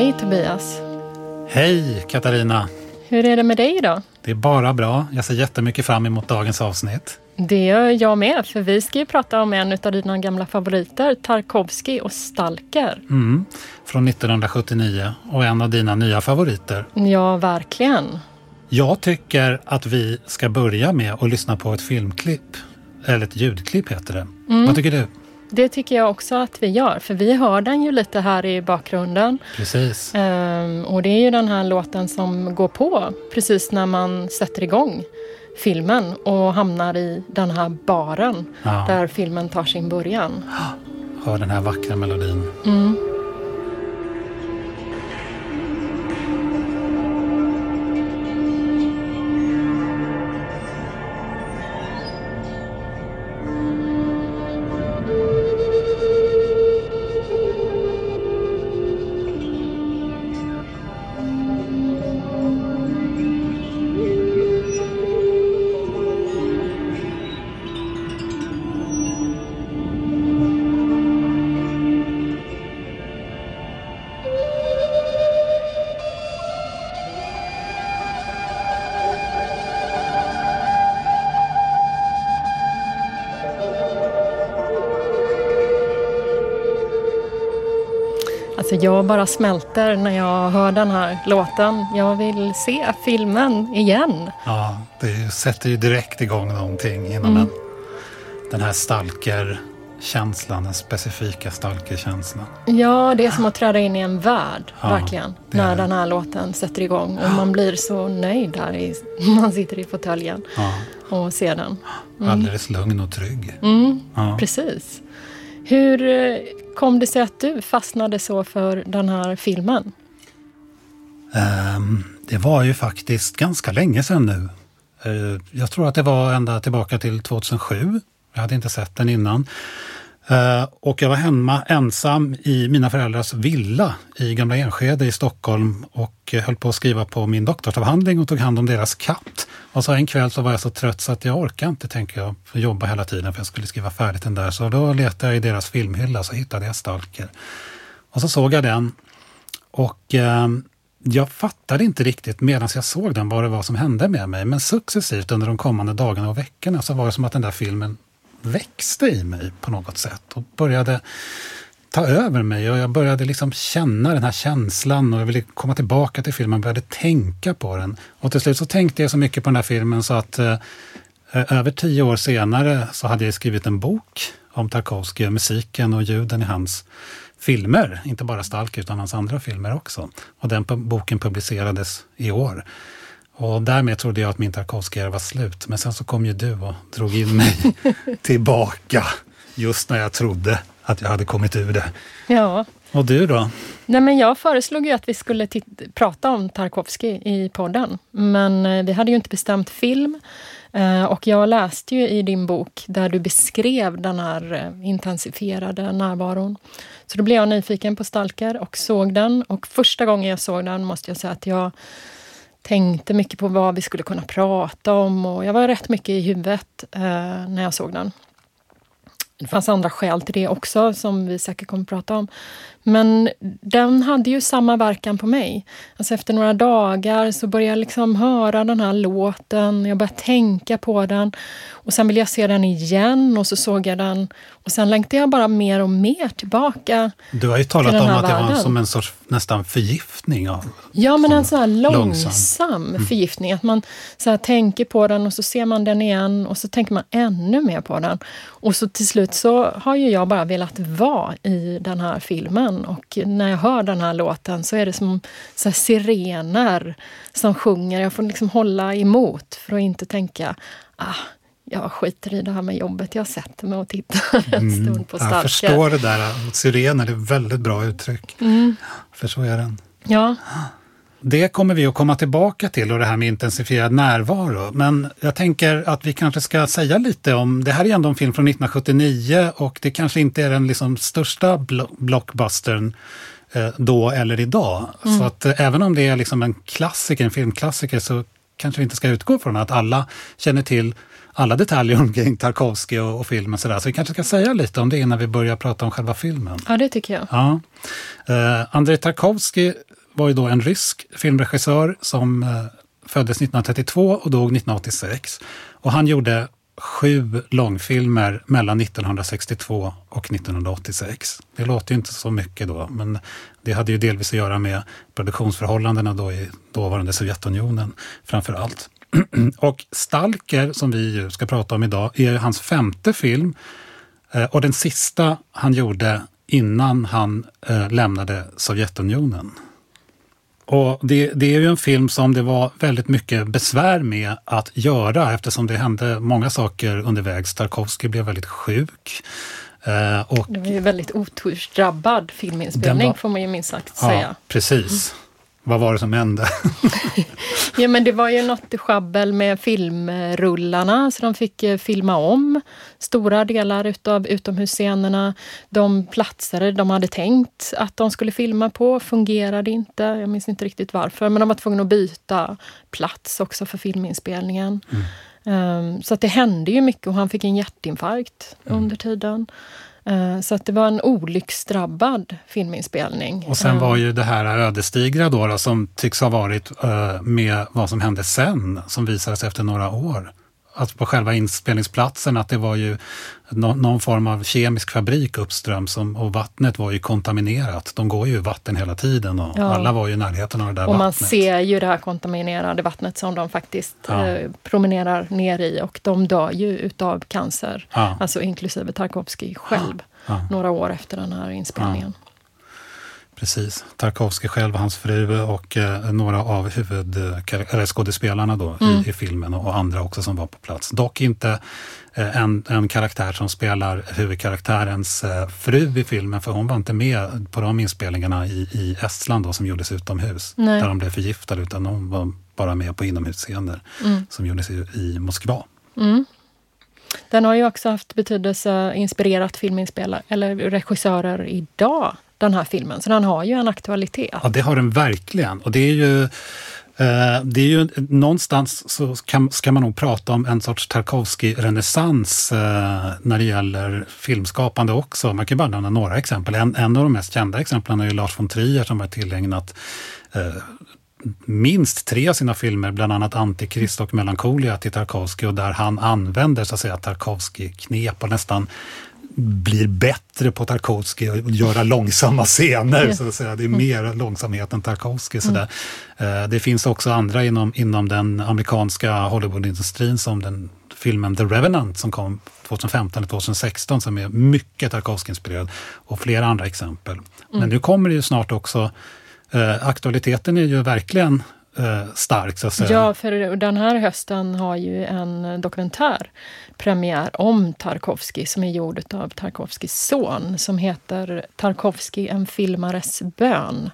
Hej Tobias. Hej Katarina. Hur är det med dig idag? Det är bara bra. Jag ser jättemycket fram emot dagens avsnitt. Det gör jag med, för vi ska ju prata om en av dina gamla favoriter, Tarkovsky och Stalker. Mm, från 1979 och en av dina nya favoriter. Ja, verkligen. Jag tycker att vi ska börja med att lyssna på ett filmklipp. Eller ett ljudklipp heter det. Mm. Vad tycker du? Det tycker jag också att vi gör, för vi hör den ju lite här i bakgrunden. Precis. Ehm, och det är ju den här låten som går på precis när man sätter igång filmen och hamnar i den här baren ja. där filmen tar sin början. Hör den här vackra melodin. Mm. Bara smälter när jag hör den här låten. Jag vill se filmen igen. Ja, det sätter ju direkt igång någonting inom mm. en. Den här stalker-känslan, den specifika stalker-känslan. Ja, det är som att träda in i en värld, ja, verkligen. När den här låten sätter igång och man blir så nöjd där i, man sitter i fåtöljen ja. och ser den. Mm. Alldeles lugn och trygg. Mm, ja. Precis. Hur eh, kom det sig att du fastnade så för den här filmen? Um, det var ju faktiskt ganska länge sedan nu. Uh, jag tror att det var ända tillbaka till 2007. Jag hade inte sett den innan. Eh, och jag var hemma ensam i mina föräldrars villa i Gamla Enskede i Stockholm och eh, höll på att skriva på min doktorsavhandling och tog hand om deras katt. Och så en kväll så var jag så trött så att jag orkade inte, tänker jag, jobba hela tiden för jag skulle skriva färdigt den där. Så då letade jag i deras filmhylla så hittade jag Stalker. Och så såg jag den och eh, jag fattade inte riktigt medan jag såg den vad det var som hände med mig. Men successivt under de kommande dagarna och veckorna så var det som att den där filmen växte i mig på något sätt och började ta över mig och jag började liksom känna den här känslan och jag ville komma tillbaka till filmen, började tänka på den. Och till slut så tänkte jag så mycket på den här filmen så att eh, över tio år senare så hade jag skrivit en bok om Tarkovsky, musiken och ljuden i hans filmer, inte bara Stalk utan hans andra filmer också. Och den boken publicerades i år. Och därmed trodde jag att min tarkovsky var slut. Men sen så kom ju du och drog in mig tillbaka just när jag trodde att jag hade kommit ur det. Ja. Och du då? Nej, men jag föreslog ju att vi skulle prata om Tarkovsky i podden. Men eh, vi hade ju inte bestämt film. Eh, och jag läste ju i din bok där du beskrev den här eh, intensifierade närvaron. Så då blev jag nyfiken på Stalker och såg den. Och första gången jag såg den måste jag säga att jag tänkte mycket på vad vi skulle kunna prata om och jag var rätt mycket i huvudet eh, när jag såg den. Det fanns andra skäl till det också som vi säkert kommer att prata om. Men den hade ju samma verkan på mig. Alltså efter några dagar så började jag liksom höra den här låten, jag började tänka på den. Och sen ville jag se den igen och så såg jag den. Och sen längtade jag bara mer och mer tillbaka Du har ju talat om att världen. det var som en sorts nästan förgiftning. Av, ja, men en sån här långsam, långsam mm. förgiftning. Att man så tänker på den och så ser man den igen och så tänker man ännu mer på den. Och så till slut så har ju jag bara velat vara i den här filmen. Och när jag hör den här låten så är det som så sirener som sjunger. Jag får liksom hålla emot för att inte tänka ah, jag skiter i det här med jobbet, jag sätter mig och tittar en mm. stund på Starka. Jag förstår det där, sirener är ett väldigt bra uttryck. Mm. För så är den. Ja. Det kommer vi att komma tillbaka till och det här med intensifierad närvaro. Men jag tänker att vi kanske ska säga lite om, det här är ändå en film från 1979 och det kanske inte är den liksom största blockbustern eh, då eller idag. Mm. Så att eh, även om det är liksom en klassiker, en filmklassiker, så kanske vi inte ska utgå från att alla känner till alla detaljer omkring Tarkovsky och, och filmen. Så, där. så vi kanske ska säga lite om det innan vi börjar prata om själva filmen. Ja, det tycker jag. Ja. Uh, Andrei Tarkovsky var ju då en rysk filmregissör som eh, föddes 1932 och dog 1986. Och han gjorde sju långfilmer mellan 1962 och 1986. Det låter ju inte så mycket då, men det hade ju delvis att göra med produktionsförhållandena då i dåvarande Sovjetunionen framför allt. och Stalker, som vi ju ska prata om idag, är hans femte film eh, och den sista han gjorde innan han eh, lämnade Sovjetunionen. Och det, det, är ju en film som det var väldigt mycket besvär med att göra eftersom det hände många saker undervägs. Tarkovsky blev väldigt sjuk. Eh, och det var ju väldigt otursdrabbad filminspelning var, får man ju minst sagt ja, säga. Precis. Vad var det som hände? ja, men det var ju något schabbel med filmrullarna, så de fick eh, filma om stora delar utav utomhusscenerna. De platser de hade tänkt att de skulle filma på fungerade inte. Jag minns inte riktigt varför, men de var tvungna att byta plats också för filminspelningen. Mm. Um, så att det hände ju mycket och han fick en hjärtinfarkt mm. under tiden. Eh, så att det var en olycksdrabbad filminspelning. Och sen var ju det här ödesdigra då, då som tycks ha varit uh, med vad som hände sen, som visades efter några år. Alltså på själva inspelningsplatsen, att det var ju no någon form av kemisk fabrik uppströms och vattnet var ju kontaminerat. De går ju i vatten hela tiden och ja. alla var ju i närheten av det där och vattnet. Och man ser ju det här kontaminerade vattnet som de faktiskt ja. eh, promenerar ner i och de dör ju utav cancer. Ja. Alltså inklusive Tarkovsky själv, några år efter den här inspelningen. Precis. Tarkovsky själv, hans fru och eh, några av huvudskådespelarna då mm. i, i, filmen och andra också som var på plats. Dock inte eh, en, en karaktär som spelar huvudkaraktärens eh, fru i filmen, för hon var inte med på de inspelningarna i, i Estland då, som gjordes utomhus, Nej. där de blev förgiftade, utan hon var bara med på inomhusscener mm. som gjordes i, i Moskva. Mm. Den har ju också haft betydelse, inspirerat filminspelare eller regissörer idag den här filmen. Så den har ju en aktualitet. Ja, det har den verkligen. Och det är ju eh, det är ju någonstans så kan, ska man nog prata om en sorts Tarkovsky-renässans eh, när det gäller filmskapande också. Man kan bara nämna några exempel. En, en av de mest kända exemplen är ju Lars von Trier som har tillägnat eh, minst tre av sina filmer, bland annat Antikrist och Melancholia till Tarkovsky och där han använder så att säga Tarkovsky-knep och nästan blir bättre på Tarkovsky och göra långsamma scener. Så att säga. Det är mer långsamhet än Tarkovsky. Mm. Eh, det finns också andra inom, inom den amerikanska Hollywoodindustrin som den filmen The Revenant som kom 2015 eller 2016 som är mycket Tarkovsky-inspirerad och flera andra exempel. Mm. Men nu kommer det ju snart också, eh, aktualiteten är ju verkligen eh, stark. Så att säga. Ja, för den här hösten har ju en dokumentär premiär om Tarkovsky som är gjord av Tarkovskys son som heter Tarkovsky, en filmares bön.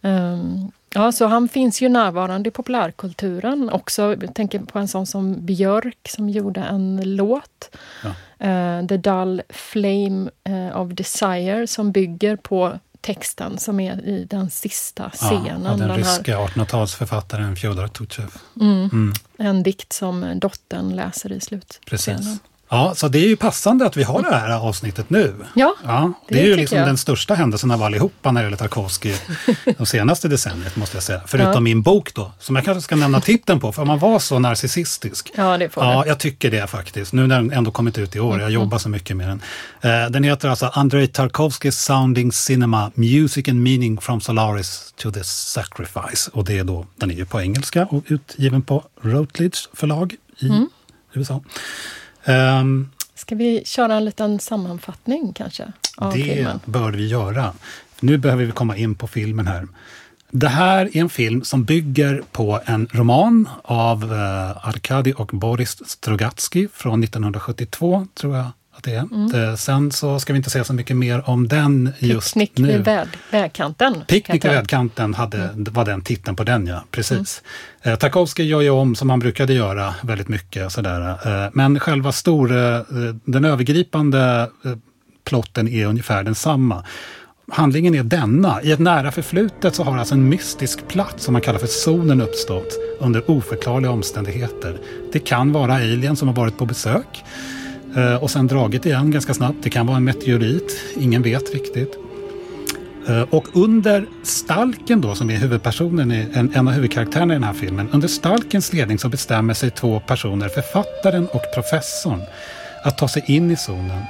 Um, ja, så han finns ju närvarande i populärkulturen också. Jag tänker på en sån som Björk som gjorde en låt. Ja. Uh, The Dull Flame uh, of Desire som bygger på texten som är i den sista scenen. Ja, den, den ryska 1800-talsförfattaren Fjodor Tutjev. Mm. Mm. En dikt som dottern läser i slutscenen. Precis. Ja, så det är ju passande att vi har det här avsnittet nu. Ja, ja det, det är ju liksom jag. den största händelsen av allihopa när det gäller Tarkovsky de senaste decenniet, måste jag säga. Förutom ja. min bok då, som jag kanske ska nämna titeln på, för man var så narcissistisk. Ja, det får Ja, jag tycker det faktiskt. Nu när den ändå kommit ut i år, jag mm. jobbar så mycket med den. Eh, den heter alltså Andrei Tarkovskys Sounding Cinema, Music and Meaning from Solaris to the Sacrifice. Och det är då, den är ju på engelska och utgiven på Routledge förlag i mm. USA. Um, Ska vi köra en liten sammanfattning kanske? Av det filmen? bör vi göra. Nu behöver vi komma in på filmen här. Det här är en film som bygger på en roman av uh, Arkadi och Boris Strogatsky från 1972, tror jag att det är. Mm. Sen så ska vi inte säga så mycket mer om den just Picknick nu. vid väg, vägkanten. Picknick vid vägkanten hade, mm. var den titeln på den, ja. Precis. Mm. Eh, Tarkovsky gör ju om, som han brukade göra, väldigt mycket. Sådär. Eh, men själva stor, eh, den övergripande eh, plotten är ungefär densamma. Handlingen är denna. I ett nära förflutet så har alltså en mystisk plats som man kallar för zonen uppstått under oförklarliga omständigheter. Det kan vara alien som har varit på besök. Eh, och sen dragit igen ganska snabbt. Det kan vara en meteorit, ingen vet riktigt. Eh, och under Stalken då, som är huvudpersonen, en, en av huvudkaraktärerna i den här filmen. Under Stalkens ledning så bestämmer sig två personer, författaren och professorn, att ta sig in i zonen.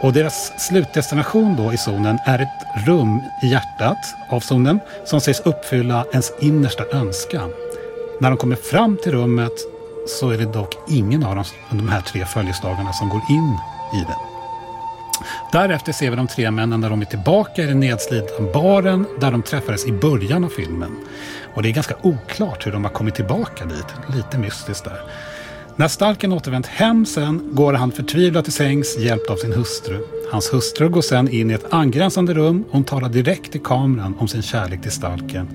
Och deras slutdestination då i zonen är ett rum i hjärtat av zonen som sägs uppfylla ens innersta önskan. När de kommer fram till rummet så är det dock ingen av de här tre följeslagarna som går in i den. Därefter ser vi de tre männen när de är tillbaka i den nedslitna baren där de träffades i början av filmen. Och det är ganska oklart hur de har kommit tillbaka dit. Lite mystiskt där. När Stalken återvänt hem sen går han förtvivlat till sängs hjälpt av sin hustru. Hans hustru går sen in i ett angränsande rum och hon talar direkt till kameran om sin kärlek till Stalken.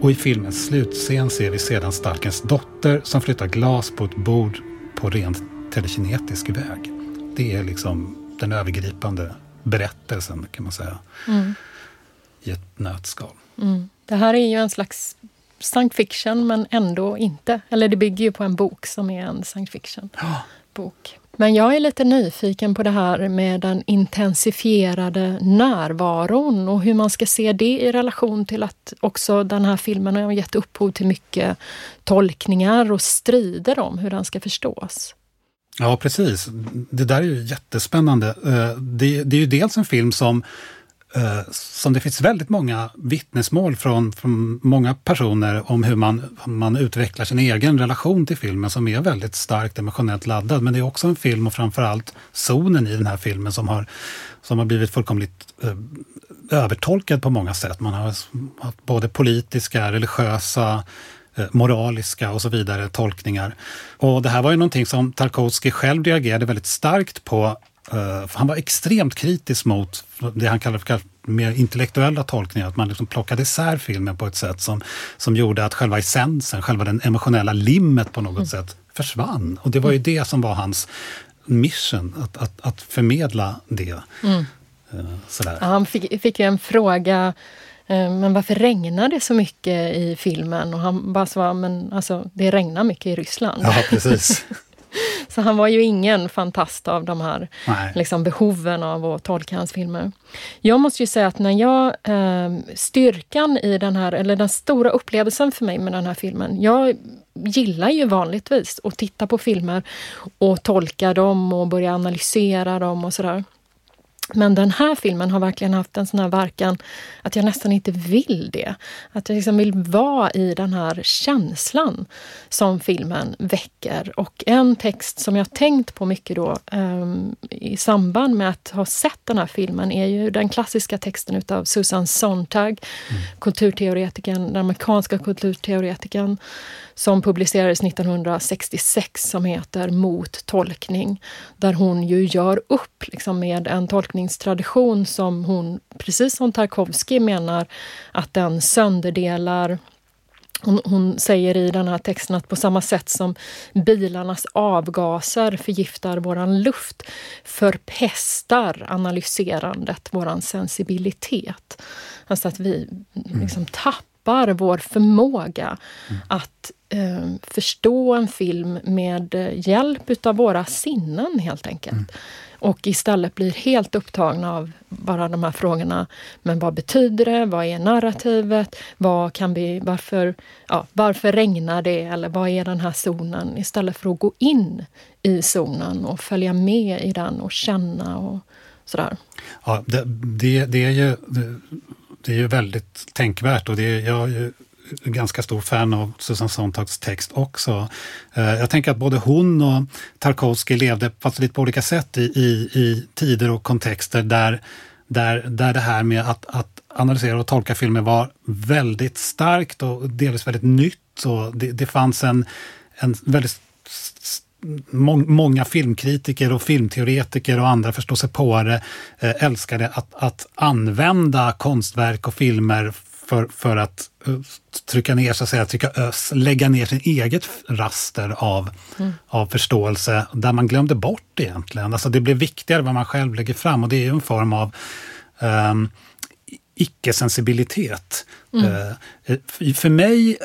Och i filmens slutscen ser vi sedan Stalkens dotter som flyttar glas på ett bord på rent telekinetisk väg. Det är liksom den övergripande berättelsen kan man säga. Mm. I ett nötskal. Mm. Det här är ju en slags science fiction men ändå inte. Eller det bygger ju på en bok som är en science bok. Men jag är lite nyfiken på det här med den intensifierade närvaron och hur man ska se det i relation till att också den här filmen har gett upphov till mycket tolkningar och strider om hur den ska förstås. Ja, precis. Det där är ju jättespännande. Eh, det, är ju dels en film som Eh, som det finns väldigt många vittnesmål från, från många personer om hur man, man utvecklar sin egen relation till filmen som är väldigt starkt emotionellt laddad. Men det är också en film och framförallt zonen i den här filmen som har, som har blivit fullkomligt eh, övertolkad på många sätt. Man har haft både politiska, religiösa, Eh, moraliska och så vidare tolkningar. Och det här var ju någonting som Tarkovsky själv reagerade väldigt starkt på. Uh, han var extremt kritisk mot det han kallar för mer intellektuella tolkningar, att man liksom plockade isär filmen på ett sätt som, som gjorde att själva essensen, själva den emotionella limmet på något mm. sätt försvann. Och det var ju mm. det som var hans mission, att, att, att förmedla det. Mm. Uh, sådär. Ja, han fick, fick ju en fråga Eh, men varför regnar det så mycket i filmen? Och han bara sa, men alltså det regnar mycket i Ryssland. Ja, precis. så han var ju ingen fantast av de här liksom, behoven av att tolka hans filmer. Jag måste ju säga att när jag, eh, styrkan i den här, eller den stora upplevelsen för mig med den här filmen, jag gillar ju vanligtvis att titta på filmer och tolka dem och börja analysera dem och sådär. Men den här filmen har verkligen haft en sån här verkan att jag nästan inte vill det. Att jag liksom vill vara i den här känslan som filmen väcker. Och en text som jag tänkt på mycket då um, i samband med att ha sett den här filmen är ju den klassiska texten utav Susan Sontag, mm. kulturteoretikern, den amerikanska kulturteoretikern som publicerades 1966 som heter Mot tolkning. Där hon ju gör upp liksom med en tolkningstradition som hon, precis som Tarkovsky menar, att den sönderdelar hon, hon, säger i den här texten att på samma sätt som bilarnas avgaser förgiftar våran luft förpestar analyserandet våran sensibilitet. Alltså att vi liksom tappar vår förmåga mm. att eh, förstå en film med hjälp utav våra sinnen helt enkelt. Mm. Och istället blir helt upptagna av bara de här frågorna. Men vad betyder det? Vad är narrativet? Vad kan vi, varför, ja, varför regnar det? Eller vad är den här zonen? Istället för att gå in i zonen och följa med i den och känna och sådär. Ja, det, det, det är ju det, är ju väldigt tänkvärt och det, jag är ju ganska stor fan av Susan Sontags text också. Eh, jag tänker att både hon och Tarkovsky levde, fast lite på olika sätt, i, i, i tider och kontexter där, där, där det här med att, att analysera och tolka filmer var väldigt starkt och delvis väldigt nytt. Och det, det fanns en, en väldigt många filmkritiker och filmteoretiker och andra förståsigpåare eh, älskade att, att använda konstverk och filmer för, för att uh, trycka ner, så att säga, trycka ös, lägga ner sin eget raster av, mm. av förståelse där man glömde bort egentligen. Alltså det blev viktigare vad man själv lägger fram och det är ju en form av um, icke-sensibilitet. Mm. Uh, för mig,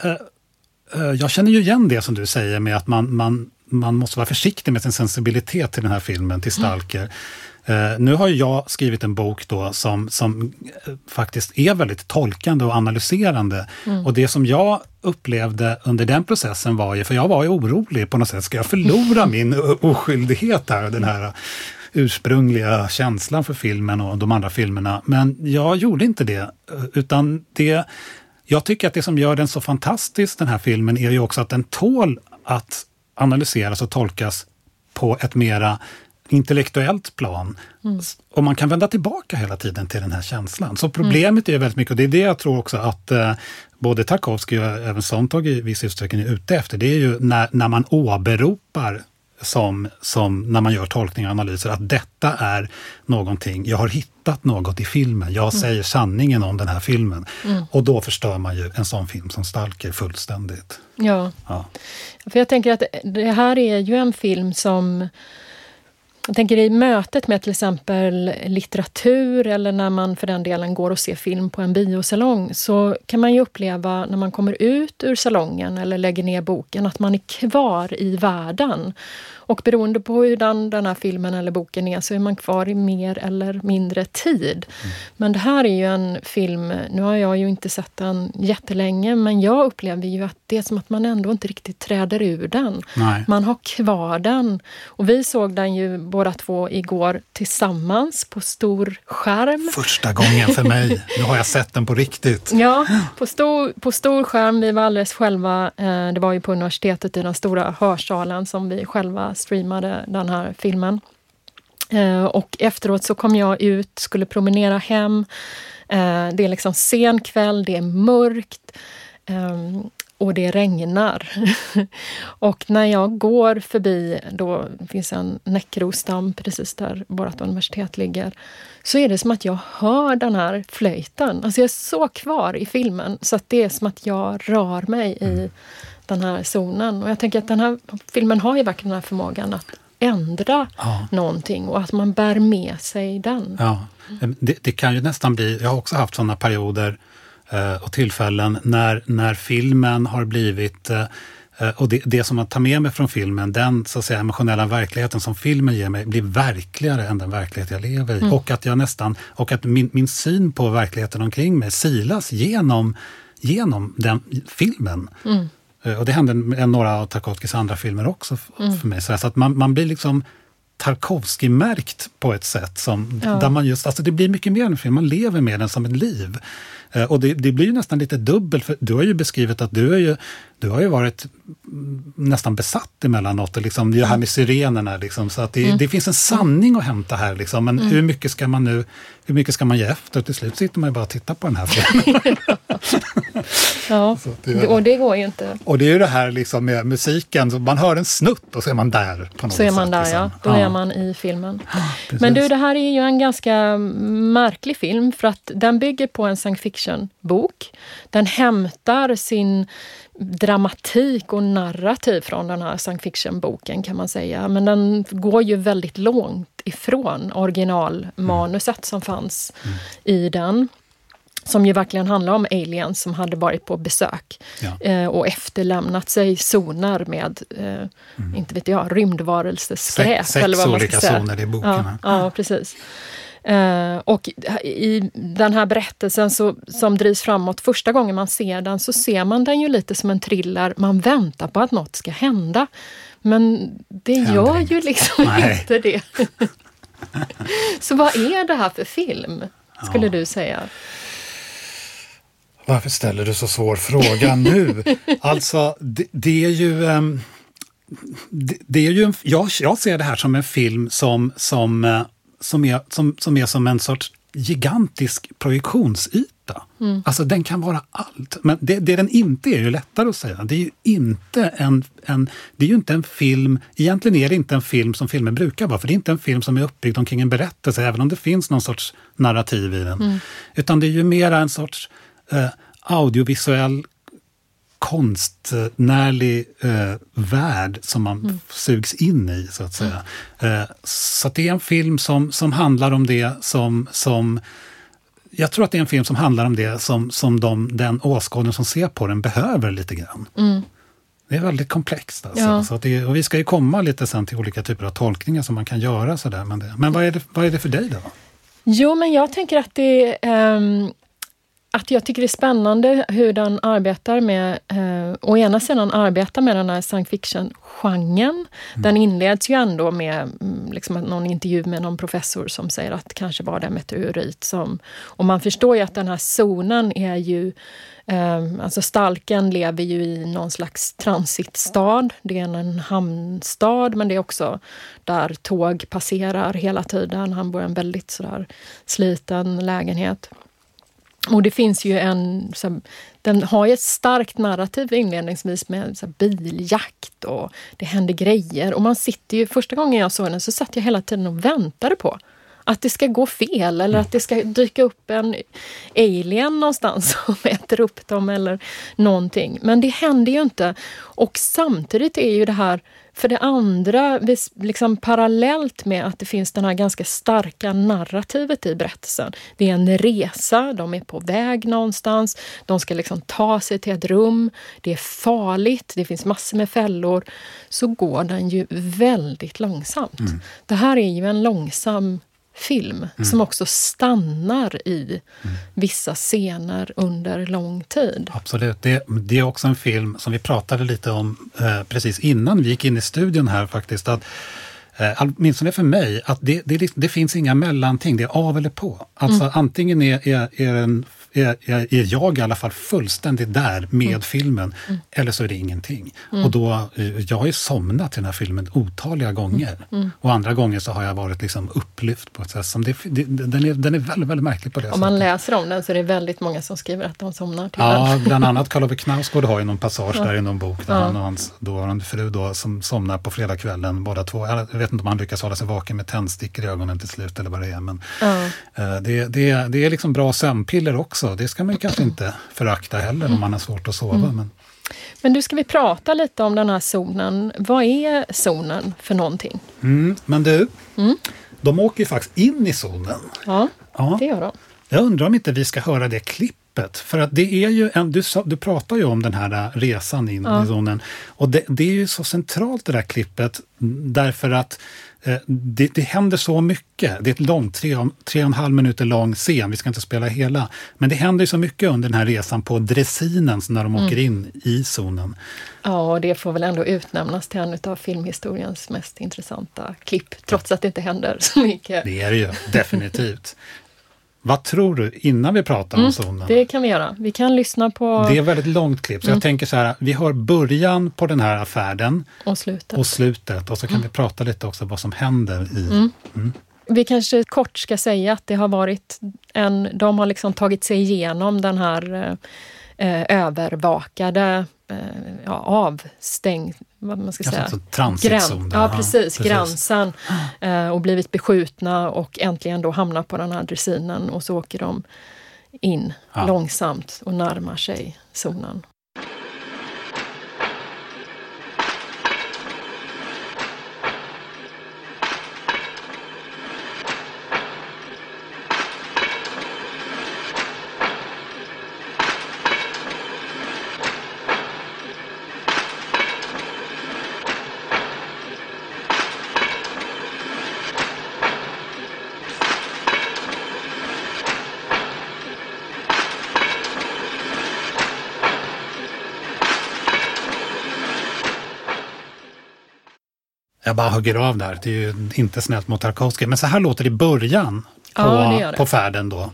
uh, jag känner ju igen det som du säger med att man, man, man måste vara försiktig med sin sensibilitet till den här filmen, till mm. Stalker. Uh, nu har jag skrivit en bok då som, som uh, faktiskt är väldigt tolkande och analyserande. Mm. Och det som jag upplevde under den processen var ju, för jag var ju orolig på något sätt, ska jag förlora min oskyldighet här, den här ursprungliga känslan för filmen och de andra filmerna. Men jag gjorde inte det, utan det jag tycker att det som gör den så fantastisk, den här filmen, är ju också att den tål att analyseras och tolkas på ett mera intellektuellt plan. Mm. Och man kan vända tillbaka hela tiden till den här känslan. Så problemet mm. är väldigt mycket, och det är det jag tror också att eh, både Tarkovsky och även Sontag i viss utsträckning är ute efter, det är ju när, när man åberopar som, som när man gör tolkningar och analyser, att detta är någonting, jag har hittat något i filmen, jag mm. säger sanningen om den här filmen. Mm. Och då förstör man ju en sån film som Stalker fullständigt. Ja. ja. För jag tänker att det här är ju en film som jag tänker i mötet med till exempel litteratur eller när man för den delen går och ser film på en biosalong så kan man ju uppleva när man kommer ut ur salongen eller lägger ner boken att man är kvar i världen. Och beroende på hur den, här filmen eller boken är så är man kvar i mer eller mindre tid. Mm. Men det här är ju en film, nu har jag ju inte sett den jättelänge, men jag upplever ju att det är som att man ändå inte riktigt träder ur den. Nej. Man har kvar den. Och vi såg den ju båda två igår tillsammans på stor skärm. Första gången för mig. Nu har jag sett den på riktigt. Ja, på stor, på stor skärm. Vi var alldeles själva. Eh, det var ju på universitetet i den stora hörsalen som vi själva streamade den här filmen. Eh, och efteråt så kom jag ut, skulle promenera hem. Eh, det är liksom sen kväll, det är mörkt ehm, och det regnar. och när jag går förbi, då finns en näckrosdamm precis där vårt universitet ligger, så är det som att jag hör den här flöjten. Alltså jag är så kvar i filmen så att det är som att jag rör mig i mm den här zonen. Och jag tänker att den här filmen har ju verkligen den här förmågan att ändra ja. någonting och att man bär med sig den. Ja. Det, det kan ju nästan bli, jag har också haft sådana perioder eh, och tillfällen när, när filmen har blivit eh, och det, det, som man tar med mig från filmen, den så att säga, emotionella verkligheten som filmen ger mig, blir verkligare än den verklighet jag lever i. Mm. Och att jag nästan, och att min, min syn på verkligheten omkring mig silas genom, genom den filmen. Mm. Eh, och det hände med några av Tarkovskis andra filmer också mm. för mig. Så att man, man blir liksom Tarkovsky-märkt på ett sätt som, ja. där man just, alltså det blir mycket mer än en film, man lever med den som ett liv. Eh, och det, det blir nästan lite dubbelt, för du har ju beskrivit att du, är ju, du har ju varit nästan besatt emellanåt, liksom, det här med sirenerna. Liksom, så att det, mm. det finns en sanning att hämta här, liksom, men mm. hur mycket ska man nu hur mycket ska man ge efter? Till slut sitter man ju bara och tittar på den här filmen. ja, det, och det går ju inte. Och det är ju det här liksom med musiken, så man hör en snutt och så är man där. På något så är man sätt, där, liksom. ja. Då ja. är man i filmen. Men du, det här är ju en ganska märklig film för att den bygger på en science fiction-bok. Den hämtar sin dramatik och narrativ från den här science fiction-boken kan man säga. Men den går ju väldigt långt ifrån originalmanuset som fanns mm. i den. Som ju verkligen handlar om aliens som hade varit på besök ja. eh, och efterlämnat sig zoner med, eh, mm. inte vet jag, rymdvarelseskräp. Sex, sex olika zoner i boken. Ja, ja precis. Uh, och i den här berättelsen så, som drivs framåt, första gången man ser den så ser man den ju lite som en thriller. Man väntar på att något ska hända. Men det gör ju liksom Nej. inte det. så vad är det här för film, skulle ja. du säga? Varför ställer du så svår fråga nu? alltså, det, det är ju... Um, det, det, är ju en, jag, jag ser det här som en film som, som uh, som är som, som, är som en sorts gigantisk projektionsyta. Mm. Alltså den kan vara allt. Men det, det den inte är, är ju lättare att säga. Det är ju inte en, en, det är ju inte en film, egentligen är det inte en film som filmer brukar vara, för det är inte en film som är uppbyggd omkring en berättelse, även om det finns någon sorts narrativ i den. Mm. Utan det är ju mera en sorts eh, audiovisuell konstnärlig eh, värld som man mm. sugs in i, så att säga. Mm. Eh, så det är en film som, som handlar om det som, som jag tror att det är en film som handlar om det som, som de, den åskådaren som ser på den behöver lite grann. Mm. Det är väldigt komplext. Alltså. Ja. Så det, och vi ska ju komma lite sen till olika typer av tolkningar som man kan göra. Så där. Men, det, men vad, är det, vad är det för dig då? Jo, men jag tänker att det um, att jag tycker det är spännande hur den arbetar med, eh, å ena sidan arbetar med den här science fiction-genren. Mm. Den inleds ju ändå med mm, liksom, någon intervju med någon professor som säger att kanske var det meteorit som... Och man förstår ju att den här zonen är ju eh, alltså Stalken lever ju i någon slags transitstad. Det är en hamnstad men det är också där tåg passerar hela tiden. Han bor i en väldigt sådär sliten lägenhet. Och det finns ju en... Så, den har ju ett starkt narrativ inledningsvis med så, biljakt och det händer grejer. Och man sitter ju, första gången jag såg den så satt jag hela tiden och väntade på att det ska gå fel eller att det ska dyka upp en alien någonstans som äter upp dem eller någonting. Men det händer ju inte. Och samtidigt är ju det här för det andra, liksom parallellt med att det finns det här ganska starka narrativet i berättelsen. Det är en resa, de är på väg någonstans, de ska liksom ta sig till ett rum. Det är farligt, det finns massor med fällor. Så går den ju väldigt långsamt. Mm. Det här är ju en långsam film mm. som också stannar i mm. vissa scener under lång tid. Absolut. Det, det, är också en film som vi pratade lite om eh, precis innan vi gick in i studion här faktiskt. Att, eh, åtminstone för mig, att det, det, det, finns inga mellanting, det är av eller på. Alltså mm. antingen är, är, är en är, är jag i alla fall fullständigt där med mm. filmen. Mm. Eller så är det ingenting. Mm. Och då, eh, jag har ju somnat i den här filmen otaliga gånger. Mm. mm. Och andra gånger så har jag varit liksom upplyft på ett sätt som... Det, det, den, är, den är väldigt, väldigt märklig på det Om man läser om den så är det väldigt många som skriver att de somnar till Ja, den. bland annat Karl-Ove Knausgård har ju någon passage ja. där i någon bok där ja. han och hans dåvarande fru då, som somnar på fredagskvällen båda två. Jag vet inte om han lyckas hålla sig vaken med tändstickor i ögonen till slut eller vad det är. Men ja. Eh, det, det, det är liksom bra sömnpiller också också. Det ska man kanske inte förakta heller om man har svårt att sova. Mm. Men... men du, ska vi prata lite om den här zonen. Vad är zonen för någonting? Mm, men du, mm. de åker ju faktiskt in i zonen. Ja, ja, det gör de. Jag undrar om inte vi ska höra det klippet. För att det är ju en, du, du pratar ju om den här resan in ja. i zonen. Och det, det, är ju så centralt det där klippet därför att det, det händer så mycket. Det är ett långt, tre, tre och en halv minuter lång scen, vi ska inte spela hela. Men det händer så mycket under den här resan på dressinen när de mm. åker in i zonen. Ja, och det får väl ändå utnämnas till en av filmhistoriens mest intressanta klipp, trots att det inte händer så mycket. Det är det ju, definitivt. Vad tror du innan vi pratar mm, om zonen? Det kan vi göra. Vi kan lyssna på... Det är ett väldigt långt klipp, så mm. jag tänker så här, vi har början på den här färden och slutet. Och, slutet, och så kan mm. vi prata lite också vad som händer i... Mm. Mm. Vi kanske kort ska säga att det har varit en... De har liksom tagit sig igenom den här eh, övervakade, eh, ja, avstängd vad man ska säga. Alltså transitzon. ja, precis, precis. gränsen. Eh, och blivit beskjutna och äntligen då hamnar på den här dressinen och så åker de in ja. långsamt och närmar sig zonen. Jag bara hugger av där. Det är ju inte snällt mot Tarkovsky. Men så här låter det i början på, ja, det det. på färden då.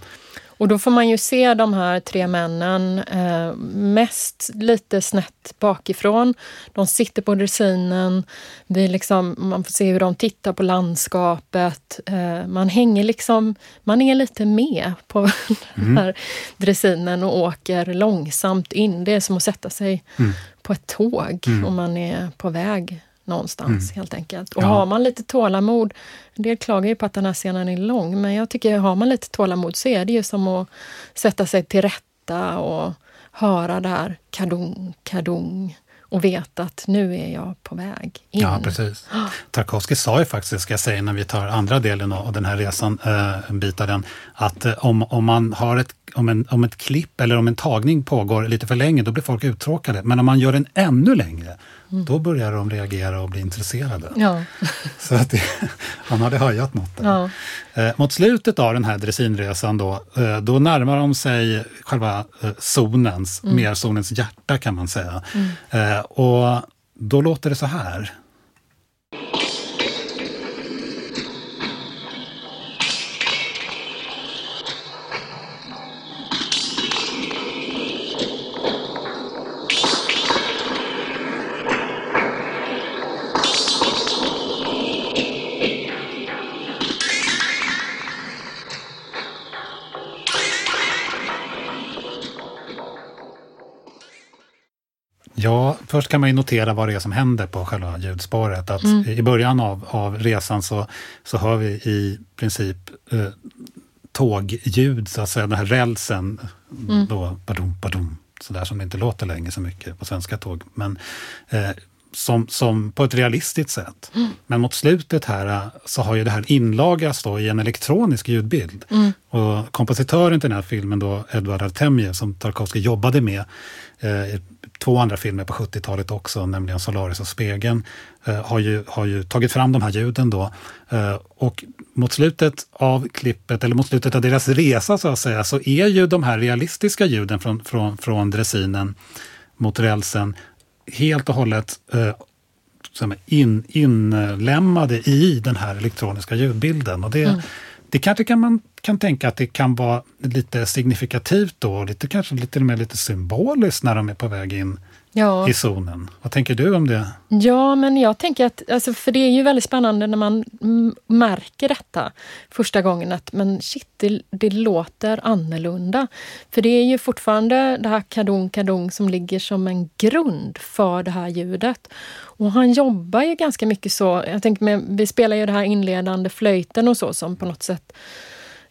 Och då får man ju se de här tre männen eh, mest lite snett bakifrån. De sitter på dressinen. Vi liksom, man får se hur de tittar på landskapet. Eh, man hänger liksom, man är lite med på mm. den här dressinen och åker långsamt in. Det är som att sätta sig mm. på ett tåg mm. och man är på väg någonstans mm. helt enkelt. Och ja. har man lite tålamod, en del klagar ju på att den här scenen är lång, men jag tycker har man lite tålamod så är det ju som att sätta sig till rätta och höra där kadung, kadung och veta att nu är jag på väg in. Ja, precis. Tarkovsky sa ju faktiskt, ska jag säga, när vi tar andra delen av den här resan, eh, en bit av den, att eh, om, om man har ett om, en, om ett klipp eller om en tagning pågår lite för länge, då blir folk uttråkade. Men om man gör den ännu längre, mm. då börjar de reagera och bli intresserade. Ja. Så att det, han hade hajat något där. Ja. Eh, mot slutet av den här dressinresan då, eh, då närmar de sig själva eh, zonens, mm. mer zonens hjärta kan man säga. Mm. Eh, och då låter det så här. Ja, först kan man ju notera vad det är som händer på själva ljudspåret. Att mm. I början av, av resan så, så hör vi i princip eh, tågljud, så att säga, den här rälsen. Mm. Då, badum, badum, sådär som det inte låter längre så mycket på svenska tåg. Men eh, som, som på ett realistiskt sätt. Mm. Men mot slutet här eh, så har ju det här inlagras då i en elektronisk ljudbild. Mm. Och kompositören till den här filmen, då, Edward Artemje, som Tarkovsky jobbade med eh, två andra filmer på 70-talet också, nämligen Solaris och Spegeln, eh, har, ju, har ju tagit fram de här ljuden då. Eh, och mot slutet av klippet, eller mot slutet av deras resa så att säga, så är ju de här realistiska ljuden från, från, från dressinen mot rälsen helt och hållet eh, in, inlämnade i den här elektroniska ljudbilden. Och det, mm. det kanske kan man kan tänka att det kan vara lite signifikativt då, lite, kanske lite mer lite symboliskt när de är på väg in ja. i zonen. Vad tänker du om det? Ja, men jag tänker att, alltså, för det är ju väldigt spännande när man märker detta första gången att men shit, det, det låter annorlunda. För det är ju fortfarande det här kadung kadung som ligger som en grund för det här ljudet. Och han jobbar ju ganska mycket så, jag tänker vi spelar ju det här inledande flöjten och så som på något sätt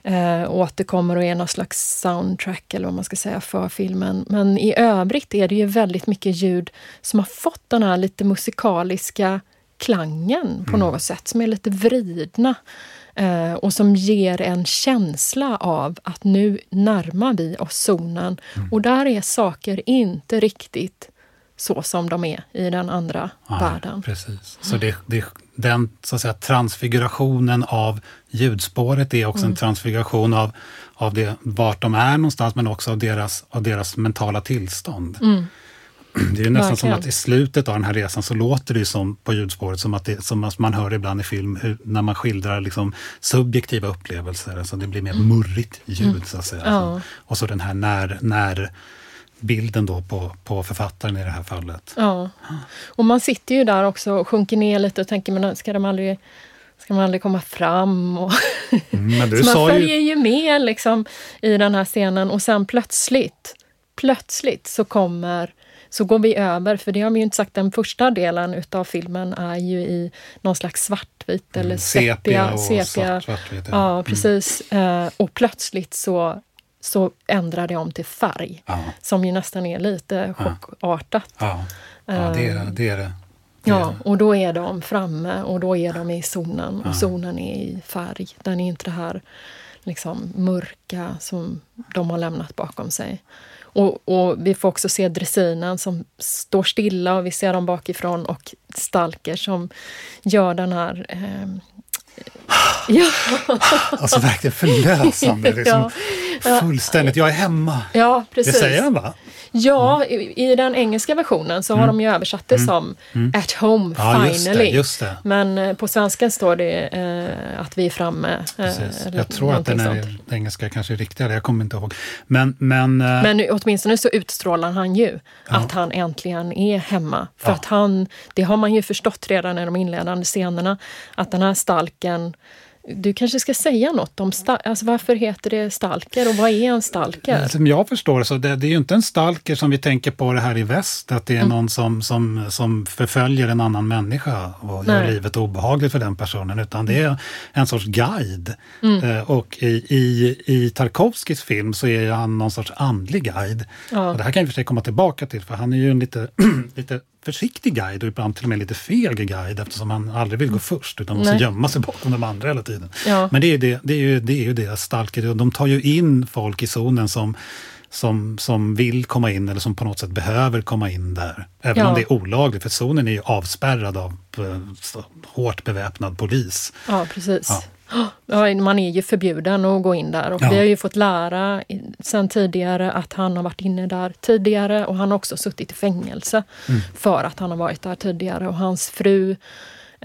eh, återkommer och är någon slags soundtrack eller vad man ska säga för filmen. Men i övrigt är det ju väldigt mycket ljud som har fått den här lite musikaliska klangen på mm. något sätt, som är lite vridna. Eh, och som ger en känsla av att nu närmar vi oss zonen. Mm. Och där är saker inte riktigt så som de är i den andra ja, världen. Precis. Så det, det, den så att säga, transfigurationen av ljudspåret är också mm. en transfiguration av, av det, vart de är någonstans men också av deras, av deras mentala tillstånd. Mm. Det är ju nästan Verkligen. som att i slutet av den här resan så låter det som på ljudspåret som att det, som man hör ibland i film hur, när man skildrar liksom subjektiva upplevelser. Alltså det blir mer mm. murrigt ljud mm. så att säga. Ja. Och så den här när, när bilden då på, på författaren i det här fallet. Ja. Och man sitter ju där också och sjunker ner lite och tänker, men ska de aldrig ska man aldrig komma fram? Och mm, så man följer ju... ju med liksom, i den här scenen och sen plötsligt, plötsligt så kommer så går vi över, för det har vi ju inte sagt, den första delen utav filmen är ju i någon slags svartvit eller mm, sepia. sepia, och sepia. Svart, svartvit, ja. ja, mm. precis. Mm. och plötsligt så så ändrar det om till färg, ja. som ju nästan är lite chockartat. Ja, ja. det, är, det, är det. det ja, och då är de framme och då är de i zonen och zonen är i färg. Den är inte det här liksom mörka som de har lämnat bakom sig. Och, och, vi får också se dressinen som står stilla och vi ser dem bakifrån och Stalker som gör den här eh, Ja. Alltså verkligen förlösande. Liksom. Ja. Fullständigt, jag är hemma. Ja, precis. Det säger han va? Ja, mm. i, i, den engelska versionen så har mm. de ju översatt det mm. som mm. At home ja, finally. Just det, just det. Men eh, på svenska står det eh, att vi är framme. Eh, jag tror att den, är, den engelska kanske är riktigare, jag kommer inte ihåg. Men, men, eh, men åtminstone så utstrålar han ju ja. att han äntligen är hemma. För ja. att han, det har man ju förstått redan i de inledande scenerna, att den här stalken du kanske ska säga något om alltså varför heter det stalker och vad är en stalker? Som jag förstår så det, det är ju inte en stalker som vi tänker på det här i väst, att det är mm. någon som, som, som förföljer en annan människa och Nej. gör livet obehagligt för den personen, utan det är en sorts guide. Mm. Eh, och i, i, i Tarkovskis film så är han någon sorts andlig guide. Ja. Och det här kan vi för sig komma tillbaka till, för han är ju en lite, lite försiktig guide och ibland till och med lite feg guide eftersom han aldrig vill gå först utan måste Nej. gömma sig bakom de andra hela tiden. Ja. Men det är, det, det är ju det, är ju det Stalker, de tar ju in folk i zonen som som, som vill komma in eller som på något sätt behöver komma in där. Även Ja. om det är olagligt, för zonen är ju avspärrad av hårt beväpnad polis. Ja, precis. Ja. Man är ju förbjuden att gå in där och Ja. vi har ju fått lära sen tidigare att han har varit inne där tidigare och han har också suttit i fängelse Mm. för att han har varit där tidigare och hans fru eh,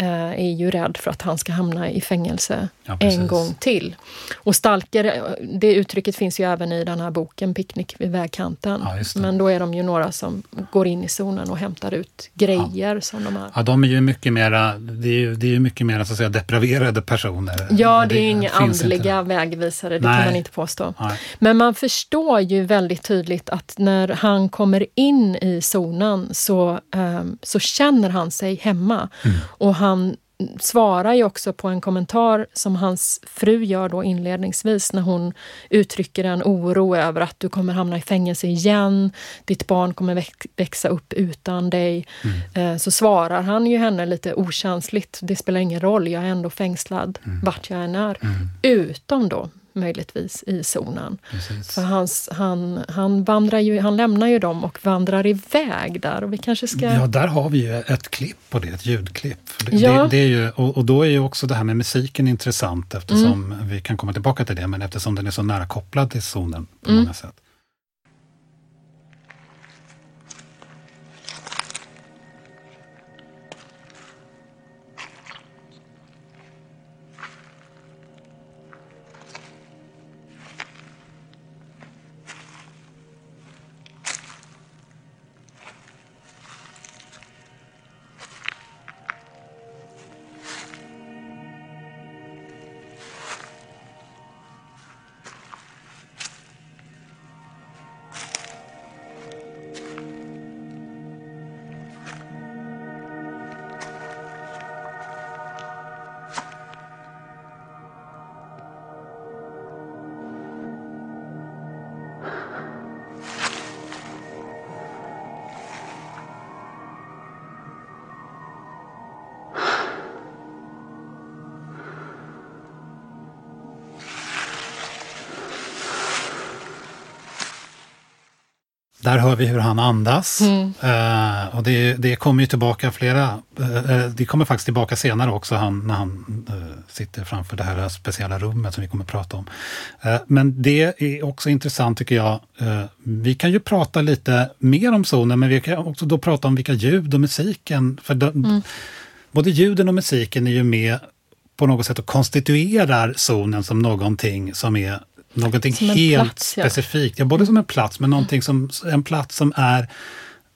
är ju rädd för att han ska hamna i fängelse Ja, en gång till. Och stalker, eh, det uttrycket finns ju även i den här boken Picknick vid vägkanten. Ja, det. Men då är de ju några som går in i zonen och hämtar ut grejer som de har Ja, de är ju mycket mera, det är ju, det är mycket mera så att säga depraverade personer. Ja, det är inga finns inte. andliga vägvisare, det Nej. kan man inte påstå. Nej. Men man förstår ju väldigt tydligt att när han kommer in i zonen så, ehm, så känner han sig hemma. Mm. Och han svarar ju också på en kommentar som hans fru gör då inledningsvis när hon uttrycker en oro över att du kommer hamna i fängelse igen, ditt barn kommer väx- växa upp utan dig. Mm. Eh, Så svarar han ju henne lite okänsligt, det spelar ingen roll, jag är ändå fängslad Mm. vart jag än är. Utom då möjligtvis i zonen. Precis. För hans, han, han, vandrar ju, han lämnar ju dem och vandrar iväg där. Och vi kanske ska... Ja, där har vi ju ett klipp på det, ett ljudklipp. Det, Ja. det, det är ju, och, och då är ju också det här med musiken intressant eftersom Mm. vi kan komma tillbaka till det, men eftersom den är så nära kopplad till zonen på Mm. många sätt. Där hör vi hur han andas. Mm. Eh, och det, det kommer ju tillbaka flera, eh, det kommer faktiskt tillbaka senare också han, när han eh, sitter framför det här speciella rummet som vi kommer att prata om. Men det är också intressant tycker jag. Vi kan ju prata lite mer om zonen men vi kan också då prata om vilka ljud och musiken. För de, Både ljuden och musiken är ju med på något sätt och konstituerar zonen som någonting som är någonting helt plats, ja. specifikt. Ja, både som en plats men någonting som, en plats som är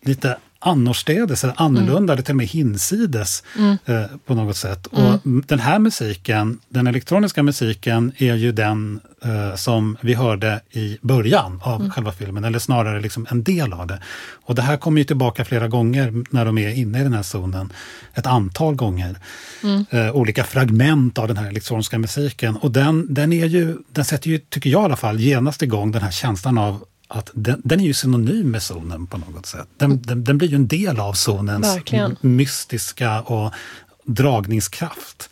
lite annorstädes eller annorlunda, eller till och med hinsides eh, på något sätt. Och m- den här musiken, den elektroniska musiken, är ju den eh, som vi hörde i början av själva filmen, eller snarare liksom en del av det. Och det här kommer ju tillbaka flera gånger när de är inne i den här zonen, ett antal gånger. Eh, olika fragment av den här elektroniska musiken. Och den, den, är ju, den sätter ju, tycker jag i alla fall, genast igång den här känslan av att den, den är ju synonym med zonen på något sätt. Den, den, den blir ju en del av zonens Verkligen. mystiska och dragningskraft.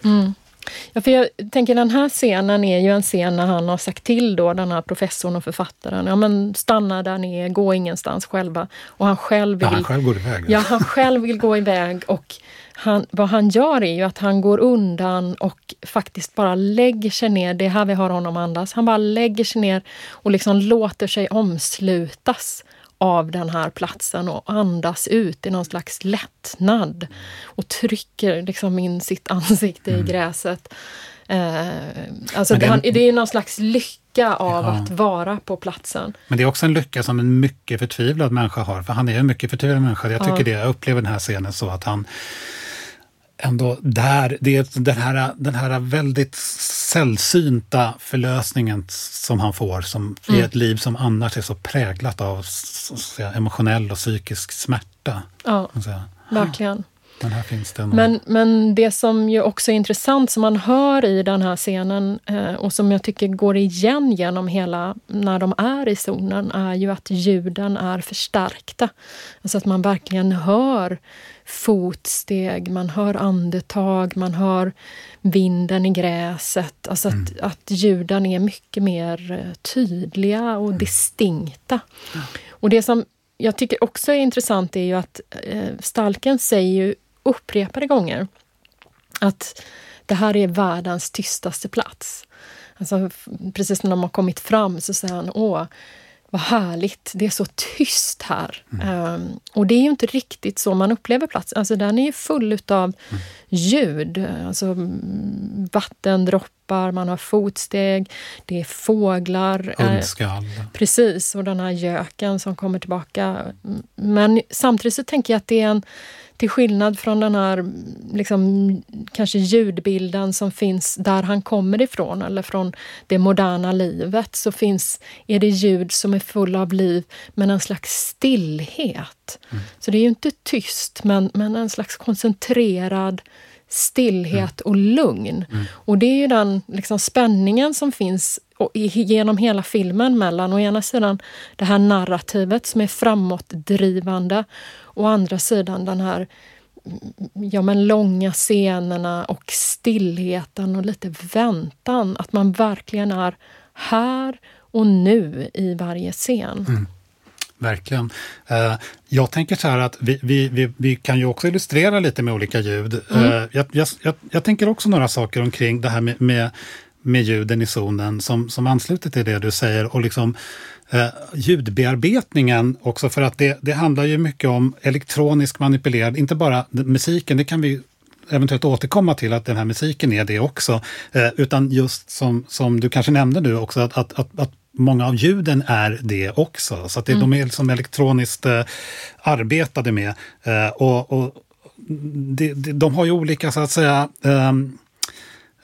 Ja, för jag tänker den här scenen är ju en scen när han har sagt till då den här professorn och författaren, ja men stanna där nere, gå ingenstans själva. Och han själv Ja, vill, han själv går iväg. ja, han själv vill gå iväg och han, vad han gör är ju att han går undan och faktiskt bara lägger sig ner, det är här vi har honom andas, han bara lägger sig ner och liksom låter sig omslutas av den här platsen och andas ut i någon slags lättnad och trycker liksom in sitt ansikte i gräset. Eh, alltså det- han, det är någon slags lycka av Ja. att vara på platsen. Men det är också en lycka som en mycket förtvivlad människa har. För han är en mycket förtvivlad människa. Jag tycker Ja. det. Jag upplever den här scenen så att han ändå där, det är den här, den här väldigt sällsynta förlösningen som han får som Mm. i ett liv som annars är så präglat av så emotionell och psykisk smärta. Ja, verkligen. Men här finns det någon... men, men det som ju också är intressant, som man hör i den här scenen eh, och som jag tycker går igen genom hela, när de är i zonen, är ju att ljuden är förstärkta. Alltså att man verkligen hör fotsteg, man hör andetag, man hör vinden i gräset. Alltså att, mm. att ljuden är mycket mer eh, tydliga och mm. distinkta. Ja. Och det som jag tycker också är intressant är ju att eh, Stalken säger ju upprepade gånger att det här är världens tystaste plats. Alltså, precis när de har kommit fram så säger han åh, vad härligt, det är så tyst här. Mm. Um, och det är ju inte riktigt så man upplever platsen. Alltså den är ju full utav mm. ljud, alltså vattendroppar, man har fotsteg, det är fåglar. Hundskall. Eh, precis, och den här göken som kommer tillbaka. Men samtidigt så tänker jag att det är en till skillnad från den här liksom, kanske ljudbilden som finns där han kommer ifrån eller från det moderna livet så finns, är det ljud som är fulla av liv men en slags stillhet. Mm. Så det är ju inte tyst men, men en slags koncentrerad stillhet och lugn. Mm. Och det är ju den liksom, spänningen som finns genom hela filmen mellan å ena sidan det här narrativet som är framåtdrivande Å andra sidan den här ja, men långa scenerna och stillheten och lite väntan. Att man verkligen är här och nu i varje scen. Mm. Verkligen. Uh, jag tänker så här att vi, vi, vi, vi, kan ju också illustrera lite med olika ljud. Mm. Jag, jag, jag, jag, tänker också några saker omkring det här med, med, med ljuden i zonen som, som ansluter till det du säger. Och liksom, eh, ljudbearbetningen också för att det, det handlar ju mycket om elektronisk manipulerad, inte bara musiken, det kan vi eventuellt återkomma till att den här musiken är det också. Eh, utan just som, som du kanske nämnde nu också, att, att, att, att många av ljuden är det också. Så att det, mm. de är liksom elektroniskt eh, arbetade med. Eh, och, och det, de, de har ju olika, så att säga, um,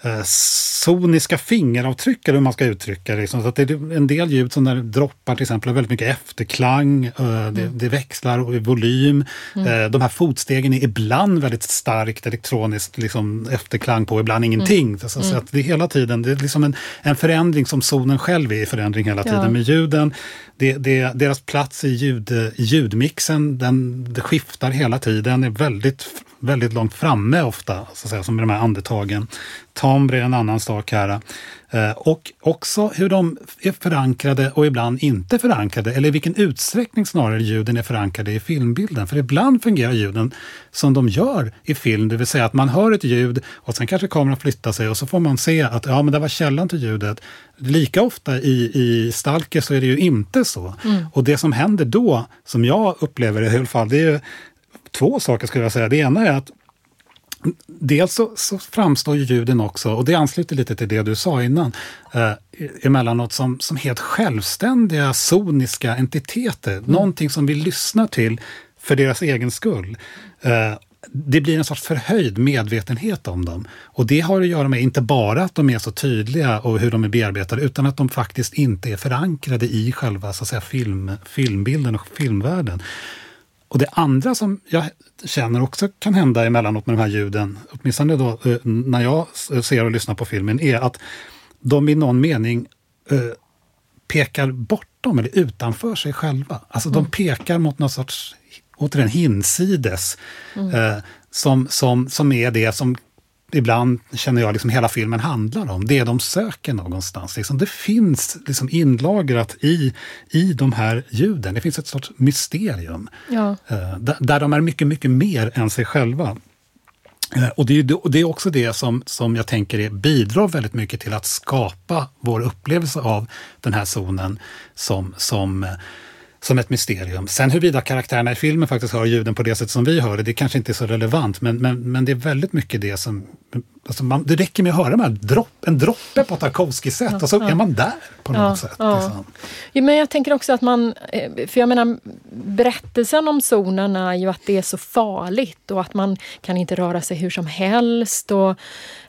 eh, soniska fingeravtryck, eller hur man ska uttrycka det. Liksom. Så att det är en del ljud som när det droppar till exempel väldigt mycket efterklang, eh, mm. det, det, växlar i volym. Mm. Eh, de här fotstegen är ibland väldigt starkt elektroniskt liksom, efterklang på, ibland ingenting. Mm. Så, så, mm. att det är hela tiden det är liksom en, en förändring som zonen själv är i förändring hela tiden. Ja. Med ljuden, det, det, deras plats i ljud, ljudmixen, den, det skiftar hela tiden, är väldigt väldigt långt framme ofta, så att säga, som med de här andetagen. Timbre är en annan sak här. Eh, och också hur de är förankrade och ibland inte förankrade, eller i vilken utsträckning snarare ljuden är förankrade i filmbilden. För ibland fungerar ljuden som de gör i film, det vill säga att man hör ett ljud och sen kanske kameran flyttar sig och så får man se att ja, men det var källan till ljudet. Lika ofta i, i Stalker så är det ju inte så. Mm. Och det som händer då, som jag upplever det i alla fall, det är ju två saker skulle jag säga. Det ena är att Dels så, så framstår ljuden också, och det ansluter lite till det du sa innan, eh, emellanåt som, som helt självständiga soniska entiteter. Mm. Någonting som vi lyssnar till för deras egen skull. Eh, det blir en sorts förhöjd medvetenhet om dem. Och det har att göra med inte bara att de är så tydliga och hur de är bearbetade, utan att de faktiskt inte är förankrade i själva så att säga, film, filmbilden och filmvärlden. Och det andra som jag känner också kan hända emellanåt med de här ljuden, åtminstone då eh, när jag ser och lyssnar på filmen, är att de i någon mening eh, pekar bortom eller utanför sig själva. Alltså mm. de pekar mot någon sorts, återigen, hinsides. Mm. Eh, som, som, som är det som ibland känner jag liksom hela filmen handlar om. Det de söker någonstans. Liksom. Det finns liksom inlagrat i, i de här ljuden. Det finns ett sorts mysterium. Ja. Eh, där, där, de är mycket, mycket mer än sig själva. Eh, och det är, det är också det som, som jag tänker är, bidrar väldigt mycket till att skapa vår upplevelse av den här zonen som, som som ett mysterium. Sen huruvida karaktärerna i filmen faktiskt hör ljuden på det sätt som vi hör det, det kanske inte är så relevant, men, men, men det är väldigt mycket det som... Alltså man, det räcker med att höra de här dropp, en droppe på Tarkovskij-sätt ja, och så ja. är man där på något sätt. Ja. Liksom. men jag tänker också att man... Eh, för jag menar, berättelsen om zonen är ju att det är så farligt och att man kan inte röra sig hur som helst. Och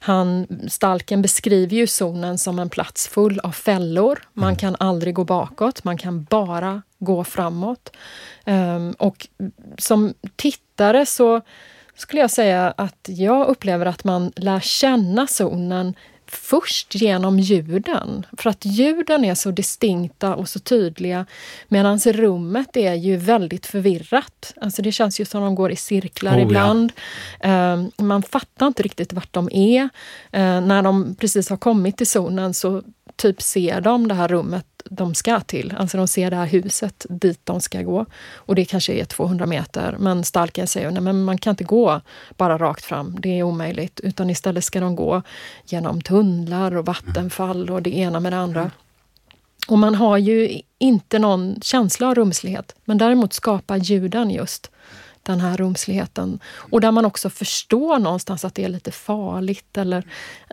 han, Stalken beskriver ju zonen som en plats full av fällor. Man mm. kan aldrig gå bakåt, man kan bara gå framåt. Um, och som tittare så, skulle jag säga att jag upplever att man lär känna zonen först genom ljuden. För att ljuden är så distinkta och så tydliga medan rummet är ju väldigt förvirrat. Alltså det känns ju som de går i cirklar Oh, ja. ibland. Eh, man fattar inte riktigt vart de är. Eh, när de precis har kommit till zonen så typ ser de det här rummet de ska till. Alltså de ser det här huset dit de ska gå. Och det kanske är 200 meter. Men stalken säger nej men man kan inte gå bara rakt fram. Det är omöjligt. Utan istället ska de gå genom tunnlar och vattenfall och det ena med det andra. Och man har ju inte någon känsla av rumslighet. Men däremot skapar ljuden just den här rumsligheten. Och där man också förstår någonstans att det är lite farligt. Eller,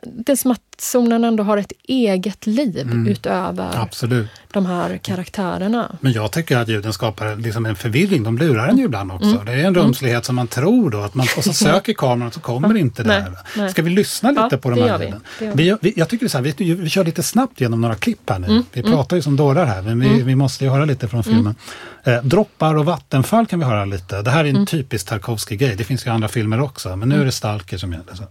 det är som att zonen ändå har ett eget liv utöver Absolut. de här karaktärerna. Men jag tycker att ljuden skapar liksom en förvirring. De lurar en ju ibland också. Mm. Det är en rumslighet som man tror då. Att man, och så söker kameran och så kommer inte det här. nej. Ska vi lyssna lite Ja, på de här ljuden? Vi, vi, jag tycker så här, vi, vi kör lite snabbt genom några klipp här nu. Mm, Vi pratar ju som dårar här, men vi måste ju höra lite från filmen. Eh, droppar och vattenfall kan vi höra lite. Det här är Mm. en typisk Tarkovsky-grej. Det finns ju andra filmer också, men nu är det Stalker som gäller. Så.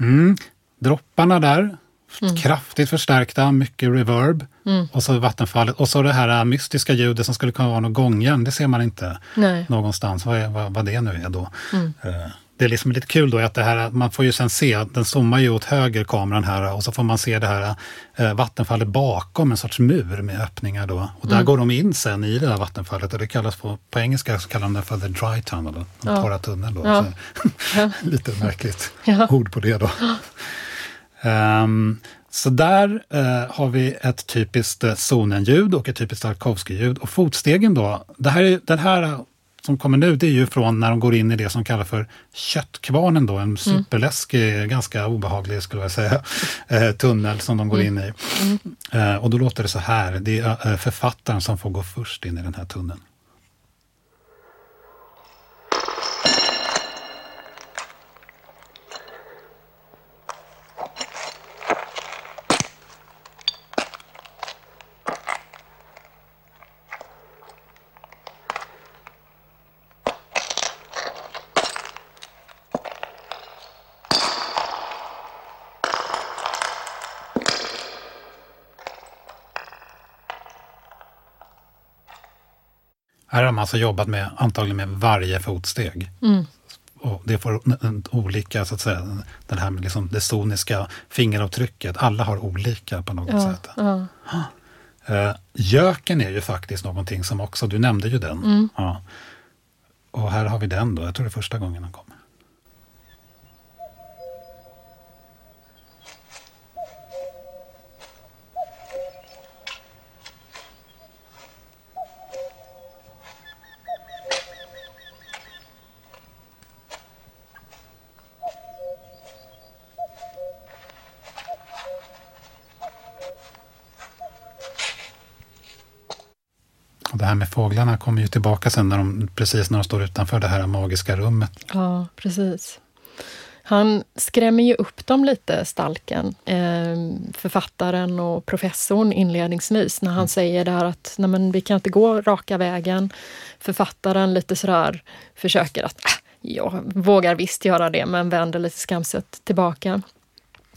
Mm. Dropparna där, Mm. kraftigt förstärkta, mycket reverb. Och så vattenfallet. Och så det här äh, mystiska ljudet som skulle kunna vara någon gångjärn, det ser man inte Nej. någonstans, vad, är, vad, vad det nu är då. Mm. Eh, Det är liksom lite kul då att det här, man får ju sen se, att den zoomar ju åt höger kameran här och så får man se det här eh, vattenfallet bakom en sorts mur med öppningar då. Och Mm. där går de in sen i det här vattenfallet och det kallas på, på engelska så kallar de det för the dry tunnel, den Ja. torra tunneln då. Ja. Lite märkligt Ja. ord på det då. Ehm, så där eh, har vi ett typiskt eh, zonenljud och ett typiskt Tarkovsky-ljud. Och fotstegen då, det här, är- den här som kommer nu, det är ju från när de går in i det som kallas för köttkvarnen då, en superläskig, ganska obehaglig skulle jag säga, eh, tunnel som de går in i. Eh, och då låter det så här, det är eh, författaren som får gå först in i den här tunneln. Här har man alltså jobbat med, antagligen med varje fotsteg. Mm. Och det får olika, så att säga, den här med liksom det soniska fingeravtrycket. Alla har olika på något Ja, sätt. ja. Uh, göken är ju faktiskt någonting som också, du nämnde ju den. Mm. Ja. Och här har vi den då, jag tror det är första gången den kommer. Fåglarna kommer ju tillbaka sen när de, precis när de står utanför det här magiska rummet. Ja, precis. Han skrämmer ju upp dem lite, Stalken, eh, författaren och professorn inledningsvis, när han säger det här att Nej, men vi kan inte gå raka vägen. Författaren lite sådär försöker att äh, jag vågar visst göra det, men vänder lite skamset tillbaka.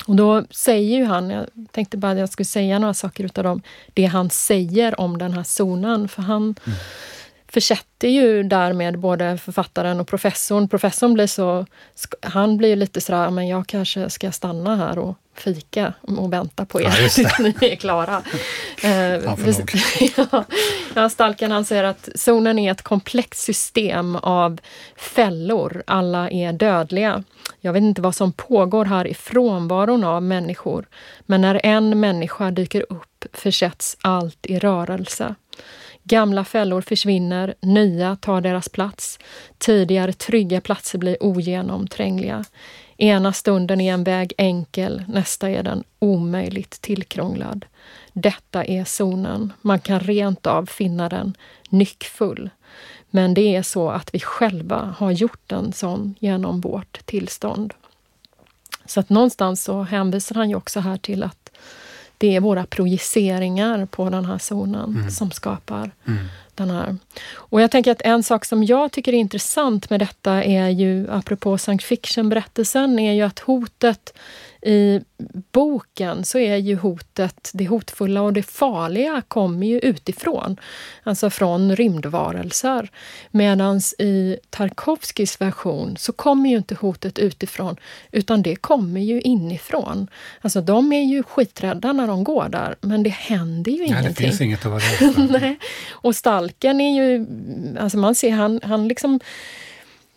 Och då säger ju han, jag tänkte bara att jag skulle säga några saker utav dem, det han säger om den här zonen, för han försätter ju därmed både författaren och professorn. Professorn blir så, han blir ju lite sådär, men jag kanske ska stanna här och fika och vänta på er Ja, tills ni är klara. Eh, Han ja, ja, Stalken han säger att zonen är ett komplext system av fällor. Alla är dödliga. Jag vet inte vad som pågår här i frånvaron av människor. Men när en människa dyker upp försätts allt i rörelse. Gamla fällor försvinner, nya tar deras plats. Tidigare trygga platser blir ogenomträngliga. Ena stunden är en väg enkel, nästa är den omöjligt tillkrånglad. Detta är zonen. Man kan rent av finna den nyckfull. Men det är så att vi själva har gjort en sån genom vårt tillstånd. Så att någonstans så hänvisar han ju också här till att det är våra projiceringar på den här zonen mm. som skapar mm. den här. Och jag tänker att en sak som jag tycker är intressant med detta är ju, apropå science fiction-berättelsen, är ju att hotet i boken så är ju hotet, det hotfulla och det farliga kommer ju utifrån. Alltså från rymdvarelser. Medan i Tarkovskis version så kommer ju inte hotet utifrån utan det kommer ju inifrån. Alltså de är ju skiträdda när de går där men det händer ju Nej, ingenting. Det finns inget att vara rädd för. Nej. Och Stalken är ju, alltså man ser han, han liksom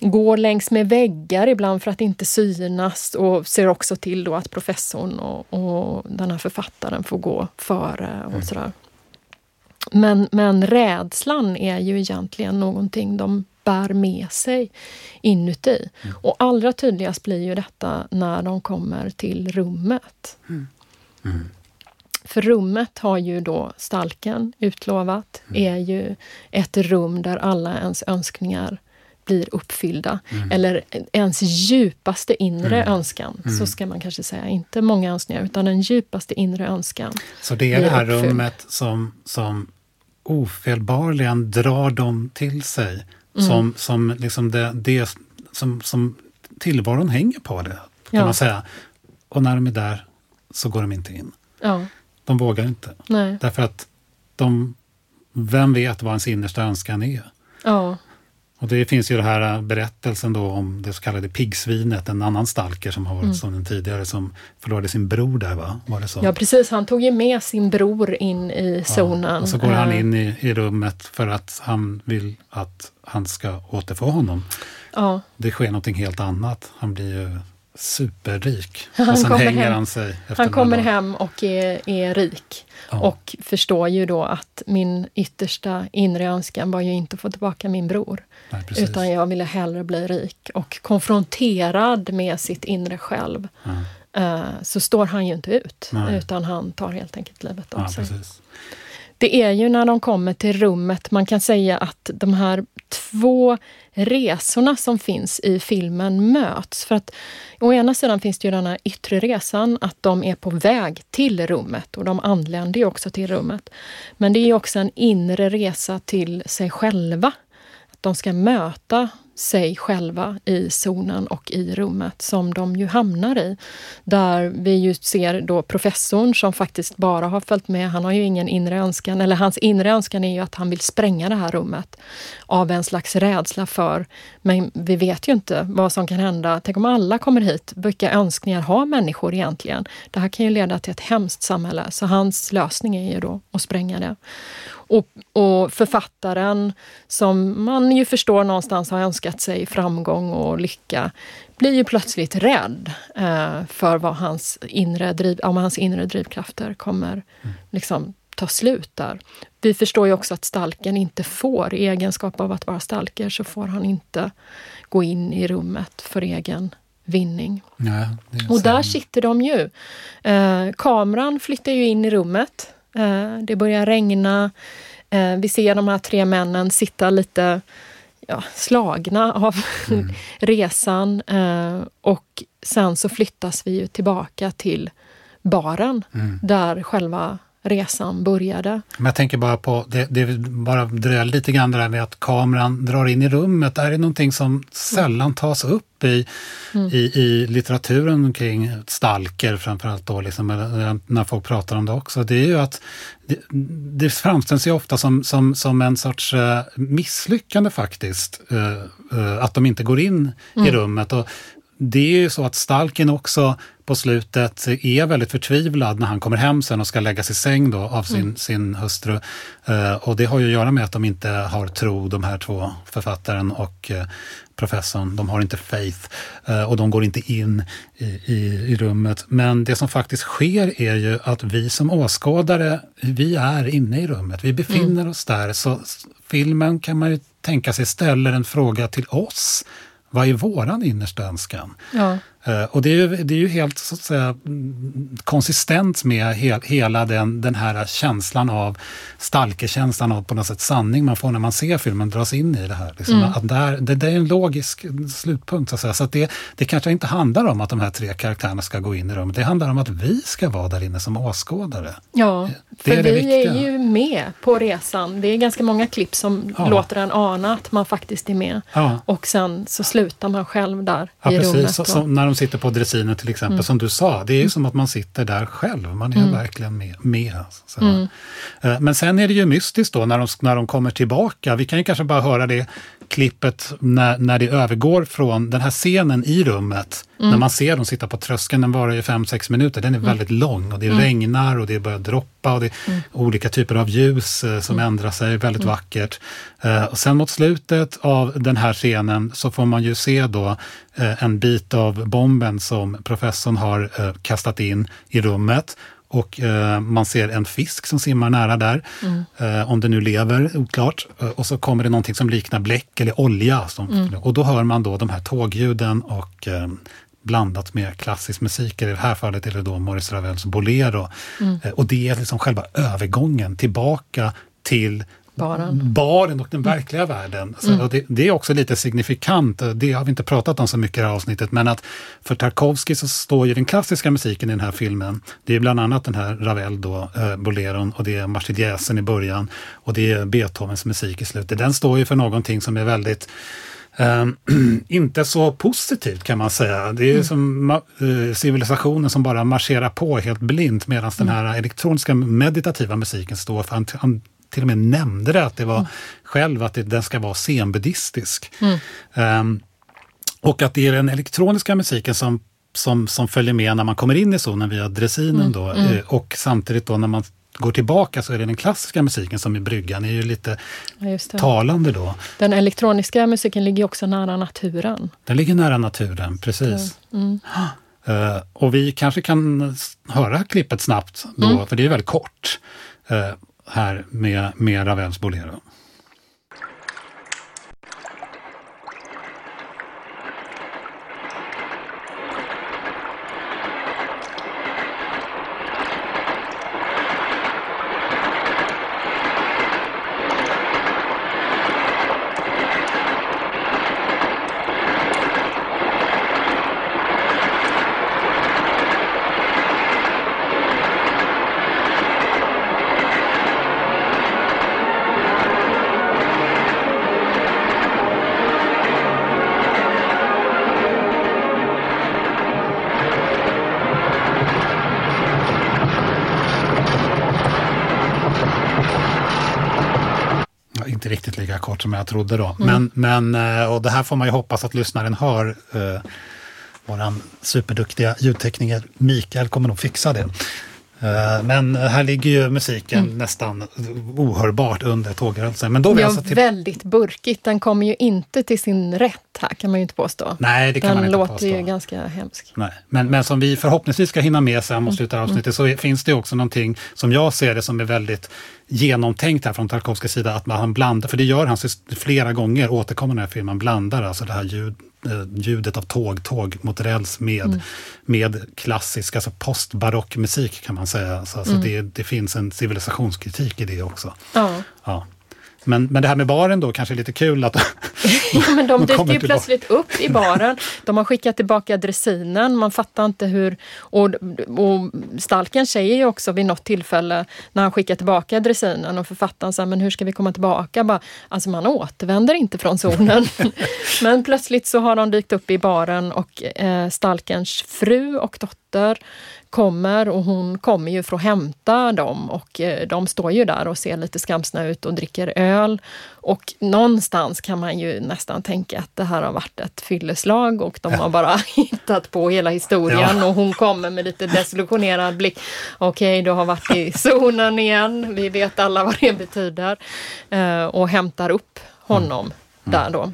går längs med väggar ibland för att inte synas och ser också till då att professorn och, och den här författaren får gå före och mm. sådär. Men, men rädslan är ju egentligen någonting de bär med sig inuti. Mm. Och allra tydligast blir ju detta när de kommer till rummet. Mm. Mm. För rummet har ju då Stalken utlovat, mm. är ju ett rum där alla ens önskningar blir uppfyllda. Mm. Eller ens djupaste inre mm. önskan, mm. så ska man kanske säga. Inte många önskningar, utan den djupaste inre önskan. Så det är det här uppfylld. rummet som, som ofelbarligen drar dem till sig. Mm. Som, som liksom det, det som, som tillvaron hänger på det, kan ja. man säga. Och när de är där så går de inte in. Ja. De vågar inte. Nej. Därför att de, vem vet vad ens innersta önskan är? Ja. Och det finns ju den här berättelsen då om det så kallade piggsvinet, en annan stalker som har varit mm. som den tidigare, som förlorade sin bror där va? Var det så? Ja precis, han tog ju med sin bror in i zonen. Ja, och så går han in i, i rummet för att han vill att han ska återfå honom. Ja. Det sker någonting helt annat. Han blir ju superrik. Han och sen hänger hem. han sig. han kommer hem och är, är rik. Ja. Och förstår ju då att min yttersta inre önskan var ju inte att få tillbaka min bror. Nej, utan jag ville hellre bli rik. Och konfronterad med sitt inre själv ja. uh, så står han ju inte ut. Nej. Utan han tar helt enkelt livet av sig. Precis. Det är ju när de kommer till rummet man kan säga att de här två resorna som finns i filmen möts. För att å ena sidan finns det ju den här yttre resan, att de är på väg till rummet och de anländer ju också till rummet. Men det är också en inre resa till sig själva. Att de ska möta sig själva i zonen och i rummet som de ju hamnar i. Där vi ju ser då professorn som faktiskt bara har följt med. Han har ju ingen inre önskan, eller hans inre önskan är ju att han vill spränga det här rummet av en slags rädsla för, men vi vet ju inte vad som kan hända. Tänk om alla kommer hit, vilka önskningar har människor egentligen? Det här kan ju leda till ett hemskt samhälle, så hans lösning är ju då att spränga det. Och, och, författaren, som man ju förstår någonstans har önskat sig framgång och lycka, blir ju plötsligt rädd eh, för vad hans inre, driv, om hans inre drivkrafter kommer mm. liksom, ta slut där. Vi förstår ju också att stalken inte får, i egenskap av att vara stalker, så får han inte gå in i rummet för egen vinning. Ja, och där sitter de ju. Eh, kameran flyttar ju in i rummet det börjar regna. Eh, vi ser de här tre männen sitta lite ja, slagna av mm. resan. Eh, och sen så flyttas vi ju tillbaka till baren mm. där själva resan började. Men jag tänker bara på, det, det bara dröja lite grann det där med att kameran drar in i rummet. Är det någonting som sällan tas upp i, mm. i, i litteraturen kring stalker framförallt då, liksom, när folk pratar om det också. Det är ju att det, det framställs ju ofta som, som, som en sorts uh, misslyckande faktiskt, uh, uh, att de inte går in mm. i rummet. Och det är ju så att Stalkin också på slutet är väldigt förtvivlad när han kommer hem sen och ska läggas i säng då av sin, mm. sin hustru. Uh, och det har ju att göra med att de inte har tro, de här två, författaren och uh, professorn. De har inte faith uh, och de går inte in i, i, i, rummet. Men det som faktiskt sker är ju att vi som åskådare, vi är inne i rummet. Vi befinner mm. oss där. Så filmen kan man ju tänka sig ställer en fråga till oss. Vad är våran innersta önskan? Ja. Eh, och det är ju, det är ju helt så att säga, konsistent med he, hela den, den här känslan av stalkerkänslan av på något sätt sanning man får när man ser filmen dras in i det här. Liksom, mm. att där, det, det, är en logisk slutpunkt. Så, att säga. så att det, det kanske inte handlar om att de här tre karaktärerna ska gå in i rummet. Det handlar om att vi ska vara där inne som åskådare. Ja, det för är vi är ju med på resan. Det är ganska många klipp som ja. låter en ana att man faktiskt är med. Ja. Och sen så slutar man själv där ja, i precis. rummet. Så, så, när de sitter på dressinen till exempel, mm. som du sa, det är ju mm. som att man sitter där själv. Man är mm. verkligen med. med mm. Eh, men sen är det ju mystiskt då när de, när de kommer tillbaka. Vi kan ju kanske bara höra det klippet när, när det övergår från den här scenen i rummet, mm. när man ser dem sitta på tröskeln, den varar ju 5-6 minuter, den är mm. väldigt lång och det mm. regnar och det börjar droppa och det är mm. olika typer av ljus eh, som mm. ändrar sig, väldigt mm. vackert. Eh, och sen mot slutet av den här scenen så får man ju se då eh, en bit av bomben som professorn har eh, kastat in i rummet och eh, man ser en fisk som simmar nära där, mm. eh, om det nu lever, oklart. Eh, och så kommer det någonting som liknar bläck eller olja. Som, mm. Och då hör man då de här tågljuden och eh, blandat med klassisk musik. I det här fallet är det då Maurice Ravels Bolero. Mm. Och det är liksom själva övergången tillbaka till baren, baren och den mm. verkliga mm. världen. Så, mm. det, det, är också lite signifikant, det har vi inte pratat om så mycket i det här avsnittet, men att för Tarkovsky så står ju den klassiska musiken i den här filmen, det är bland annat den här Ravel då, eh, Boleron, och det är Marseljäsen i början, och det är Beethovens musik i slutet. Den står ju för någonting som är väldigt Um, inte så positivt kan man säga. Det är mm. som uh, civilisationen som bara marscherar på helt blint medan mm. den här elektroniska meditativa musiken står för. Till och med nämnde det, att det var mm. själv att det, den ska vara zenbuddistisk. Mm. Um, och att det är den elektroniska musiken som, som, som följer med när man kommer in i zonen via dressinen. Mm. Då, mm. och samtidigt då när man går tillbaka så är det den klassiska musiken som är bryggan. Det är ju lite talande då. Den elektroniska musiken ligger också nära naturen. Den ligger nära naturen, precis. Mm. Uh, och vi kanske kan höra klippet snabbt då, mm. för det är väldigt kort. Uh, här med, med Ravels Bolero. Trodde då. Mm. Men, men, eh, och det här får man ju hoppas att lyssnaren hör. Eh, våran superduktiga ljudtekniker Mikael kommer nog fixa det. Eh, men här ligger ju musiken mm. nästan ohörbart under tågrörelsen. Men då ja, alltså till... väldigt burkigt. Den kommer ju inte till sin rätt här, kan man ju inte påstå. Nej, det kan Den man inte låter påstå. ju ganska hemsk. Nej. Men, men som vi förhoppningsvis ska hinna med sen mot mm. slutet av avsnittet mm. så finns det också någonting som jag ser det som är väldigt genomtänkt här från Tarkovskis sida, att han blandar, för det gör han flera gånger, återkommer den här filmen, blandar alltså det här ljud, eh, ljudet av tåg, tåg mot räls med, mm. med klassisk, alltså postbarock musik kan man säga. Så, alltså mm. det, det finns en civilisationskritik i det också. Ja. ja. Men, men det här med baren då, kanske är lite kul att ja, men de dyker ju plötsligt upp i baren. De har skickat tillbaka dressinen, man fattar inte hur... Och, och Stalken säger ju också vid något tillfälle när han skickar tillbaka dressinen och författaren säger men hur ska vi komma tillbaka? Bara, alltså man återvänder inte från zonen. men plötsligt så har de dykt upp i baren och eh, Stalkens fru och dotter kommer och hon kommer ju för att hämta dem och eh, de står ju där och ser lite skamsna ut och dricker öl. Och någonstans kan man ju nästan tänka att det här har varit ett fylleslag och de har bara hittat på hela historien och hon kommer med lite desillusionerad blick. Okej, okay, du har varit i zonen igen. Vi vet alla vad det betyder. Uh, och hämtar upp honom mm. där då.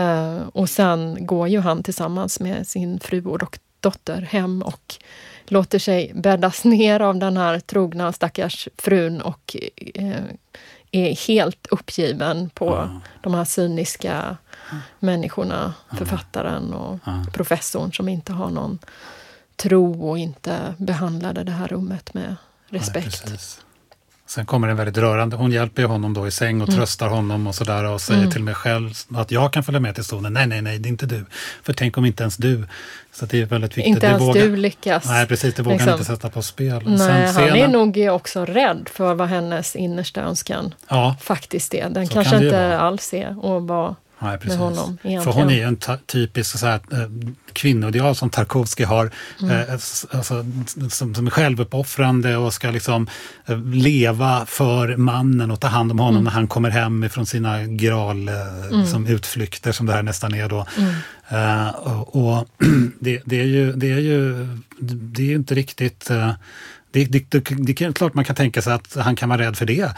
Uh, och sen går ju han tillsammans med sin fru och dotter hem och låter sig bäddas ner av den här trogna stackars frun och eh, är helt uppgiven på ja. de här cyniska människorna, författaren och ja. professorn som inte har någon tro och inte behandlade det här rummet med respekt. Sen kommer det väldigt rörande. Hon hjälper honom då i säng och mm. tröstar honom och sådär och säger mm. till mig själv att jag kan följa med till zonen. Nej, nej, nej, det är inte du. För tänk om inte ens du. Så det är väldigt viktigt. Inte ens vågar, du lyckas. Nej, precis. Det vågar liksom. inte sätta på spel. Nej, Sen, han är nog också rädd för vad hennes innersta önskan ja, faktiskt är. Den kanske kan inte alls är att vara Nej, precis. med honom. Egentligen. För hon är ju en typisk så här, eh, kvinnoideal som Tarkovsky har, mm. eh, alltså, som, som är självuppoffrande och ska liksom eh, leva för mannen och ta hand om honom mm. när han kommer hem från sina gral eh, mm. som utflykter som det här nästan är då. Uh, och, och det, det, är ju, det är ju det är inte riktigt uh, det, det, det, det, är klart man kan tänka sig att han kan vara rädd för det.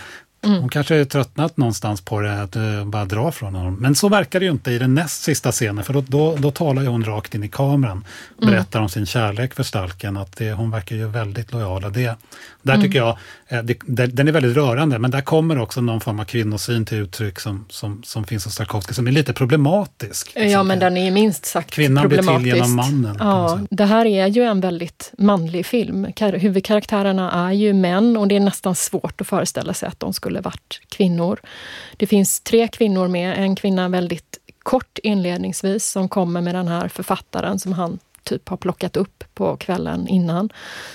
Mm. Hon kanske är tröttnat någonstans på det, att uh, bara dra från honom. Men så verkar det ju inte i den näst sista scenen, för då, då, då talar hon rakt in i kameran. Mm. Berättar mm. om sin kärlek för Stalken, att det, hon verkar ju väldigt lojal. Och det, där mm. tycker jag, eh, det, den är väldigt rörande, men där kommer också någon form av kvinnosyn till uttryck som, som, som finns hos Tarkovsky, som är lite problematisk. Ja, men den är minst sagt Kvinnan problematisk. Kvinnan blir till genom mannen. Ja, det här är ju en väldigt manlig film. Huvudkaraktärerna är ju män och det är nästan svårt att föreställa sig att de skulle varit kvinnor. Det finns tre kvinnor med, en kvinna väldigt kort inledningsvis som kommer med den här författaren som han typ har plockat upp på kvällen innan.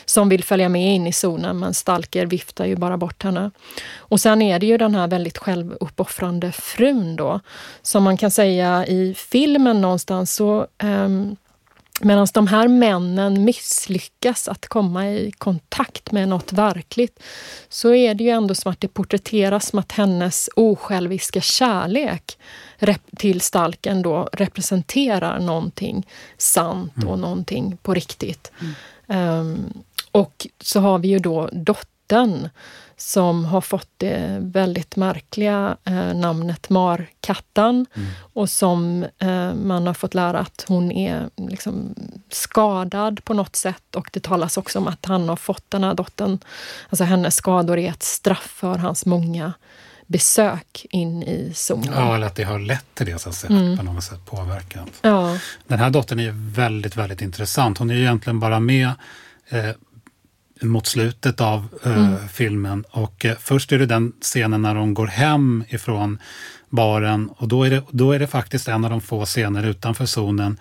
Som vill följa med in i zonen men Stalker viftar ju bara bort henne. Och sen är det ju den här väldigt självuppoffrande frun då. Som man kan säga i filmen någonstans så um, Medan de här männen misslyckas att komma i kontakt med något verkligt så är det ju ändå som att det porträtteras som att hennes osjälviska kärlek till stalken då representerar någonting sant och mm. någonting på riktigt. Mm. Um, och så har vi ju då dottern som har fått det väldigt märkliga eh, namnet Markattan mm. och som eh, man har fått lära att hon är liksom, skadad på något sätt och det talas också om att han har fått den här dottern, alltså hennes skador är ett straff för hans många besök in i zonen. Ja, eller att det har lett till det, så att säga, mm. på något sätt påverkat. Ja. Den här dottern är väldigt, väldigt intressant. Hon är egentligen bara med eh, mot slutet av eh, mm. filmen. Och eh, först är det den scenen när de går hem ifrån baren och då är, det, då är det faktiskt en av de få scener utanför zonen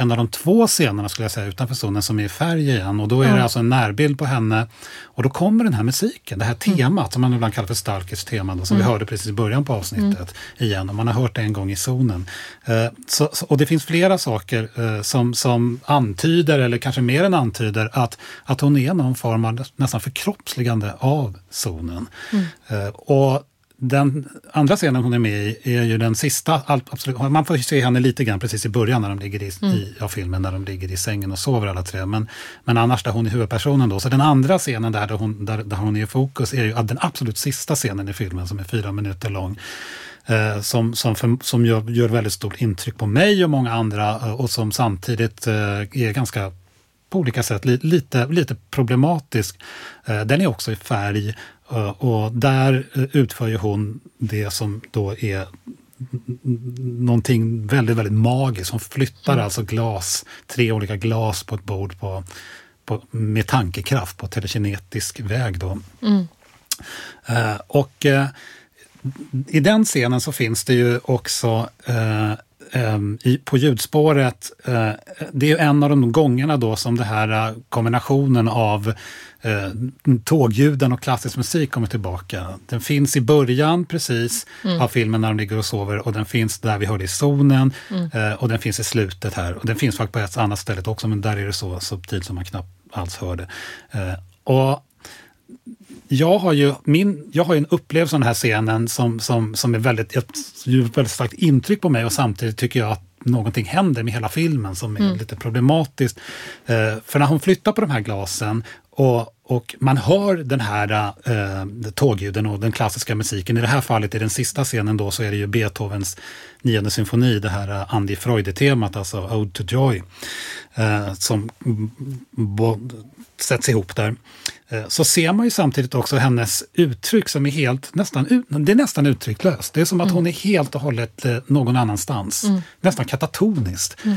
en av de två scenerna skulle jag säga utanför zonen som är i färg igen. Och då är mm. det alltså en närbild på henne. Och då kommer den här musiken, det här mm. temat mm. som man ibland kallar för Stalkers tema, då, som mm. vi hörde precis i början på avsnittet mm. igen. Och man har hört det en gång i zonen. Eh, så, och det finns flera saker eh, som, som antyder, eller kanske mer än antyder, att, att hon är någon form av nästan förkroppsligande av zonen. Mm. Eh, och den andra scenen hon är med i är ju den sista. Absolut, man får se henne lite grann precis i början när de ligger i, mm. i, av filmen, när de ligger i sängen och sover alla tre. Men, men annars där hon är huvudpersonen då. Så den andra scenen där, där, hon, där, där hon är i fokus är ju den absolut sista scenen i filmen som är fyra minuter lång. Eh, som, som, för, som gör, gör väldigt stort intryck på mig och många andra eh, och som samtidigt eh, är ganska på olika sätt li, lite, lite problematisk. Den är också i färg och där eh, utför ju hon det som då är någonting väldigt, väldigt magiskt. Hon flyttar mm. alltså glas, tre olika glas på ett bord på, på, med tankekraft på telekinetisk väg. Då. Mm. Uh, och uh, i den scenen så finns det ju också uh, um, i, på ljudspåret, det är en av de gångerna då som det här kombinationen av uh, tågljuden och klassisk musik kommer tillbaka. Den finns i början precis mm. av filmen när de ligger och sover och den finns där vi hörde i zonen mm. uh, och den finns i slutet här. Och den finns faktiskt på ett annat ställe också men där är det så subtilt som man knappt alls hörde. Uh, och jag har ju, min, jag har en upplevelse av den här scenen som, som, som är väldigt, ett väldigt starkt intryck på mig och samtidigt tycker jag att någonting händer med hela filmen som är mm. lite problematiskt. Eh, för när hon flyttar på de här glasen och, och man hör den här eh, tågljuden och den klassiska musiken. I det här fallet, i den sista scenen då, så är det ju Beethovens nionde symfoni, det här uh, Andy Freude-temat, alltså Ode to Joy, eh, som sätts ihop där. Eh, så ser man ju samtidigt också hennes uttryck som är helt, nästan, det är nästan uttrycklöst. Det är som att mm. hon är helt och hållet eh, någon annanstans. Mm. Nästan katatoniskt. Mm.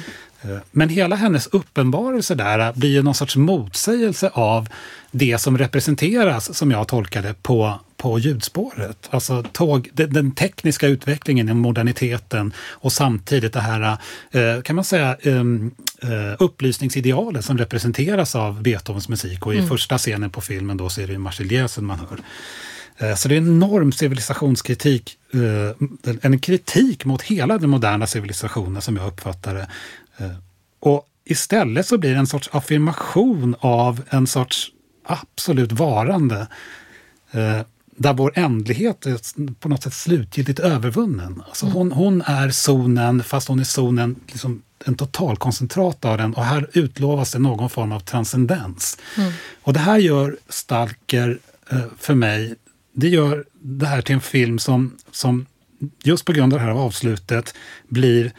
Men hela hennes uppenbarelse där blir ju någon sorts motsägelse av det som representeras, som jag tolkar det, på, på ljudspåret. Alltså tåg, den tekniska utvecklingen, moderniteten och samtidigt det här, eh, kan man säga, ehm, eh, upplysningsidealet som representeras av Beethovens musik. Och i mm. första scenen på filmen då så är det Marseljäsen man hör. Eh, så det är en enorm civilisationskritik, en kritik mot hela den moderna civilisationen som jag uppfattar det. Och istället så blir det en sorts affirmation av en sorts absolut varande där vår ändlighet är på något sätt slutgiltigt övervunnen. Alltså hon, hon är zonen, fast hon är zonen, liksom en totalkoncentrat av den och här utlovas det någon form av transcendens. Mm. Och det här gör Stalker eh, för mig, det gör det här till en film som, som just på grund av det här avslutet blir eh,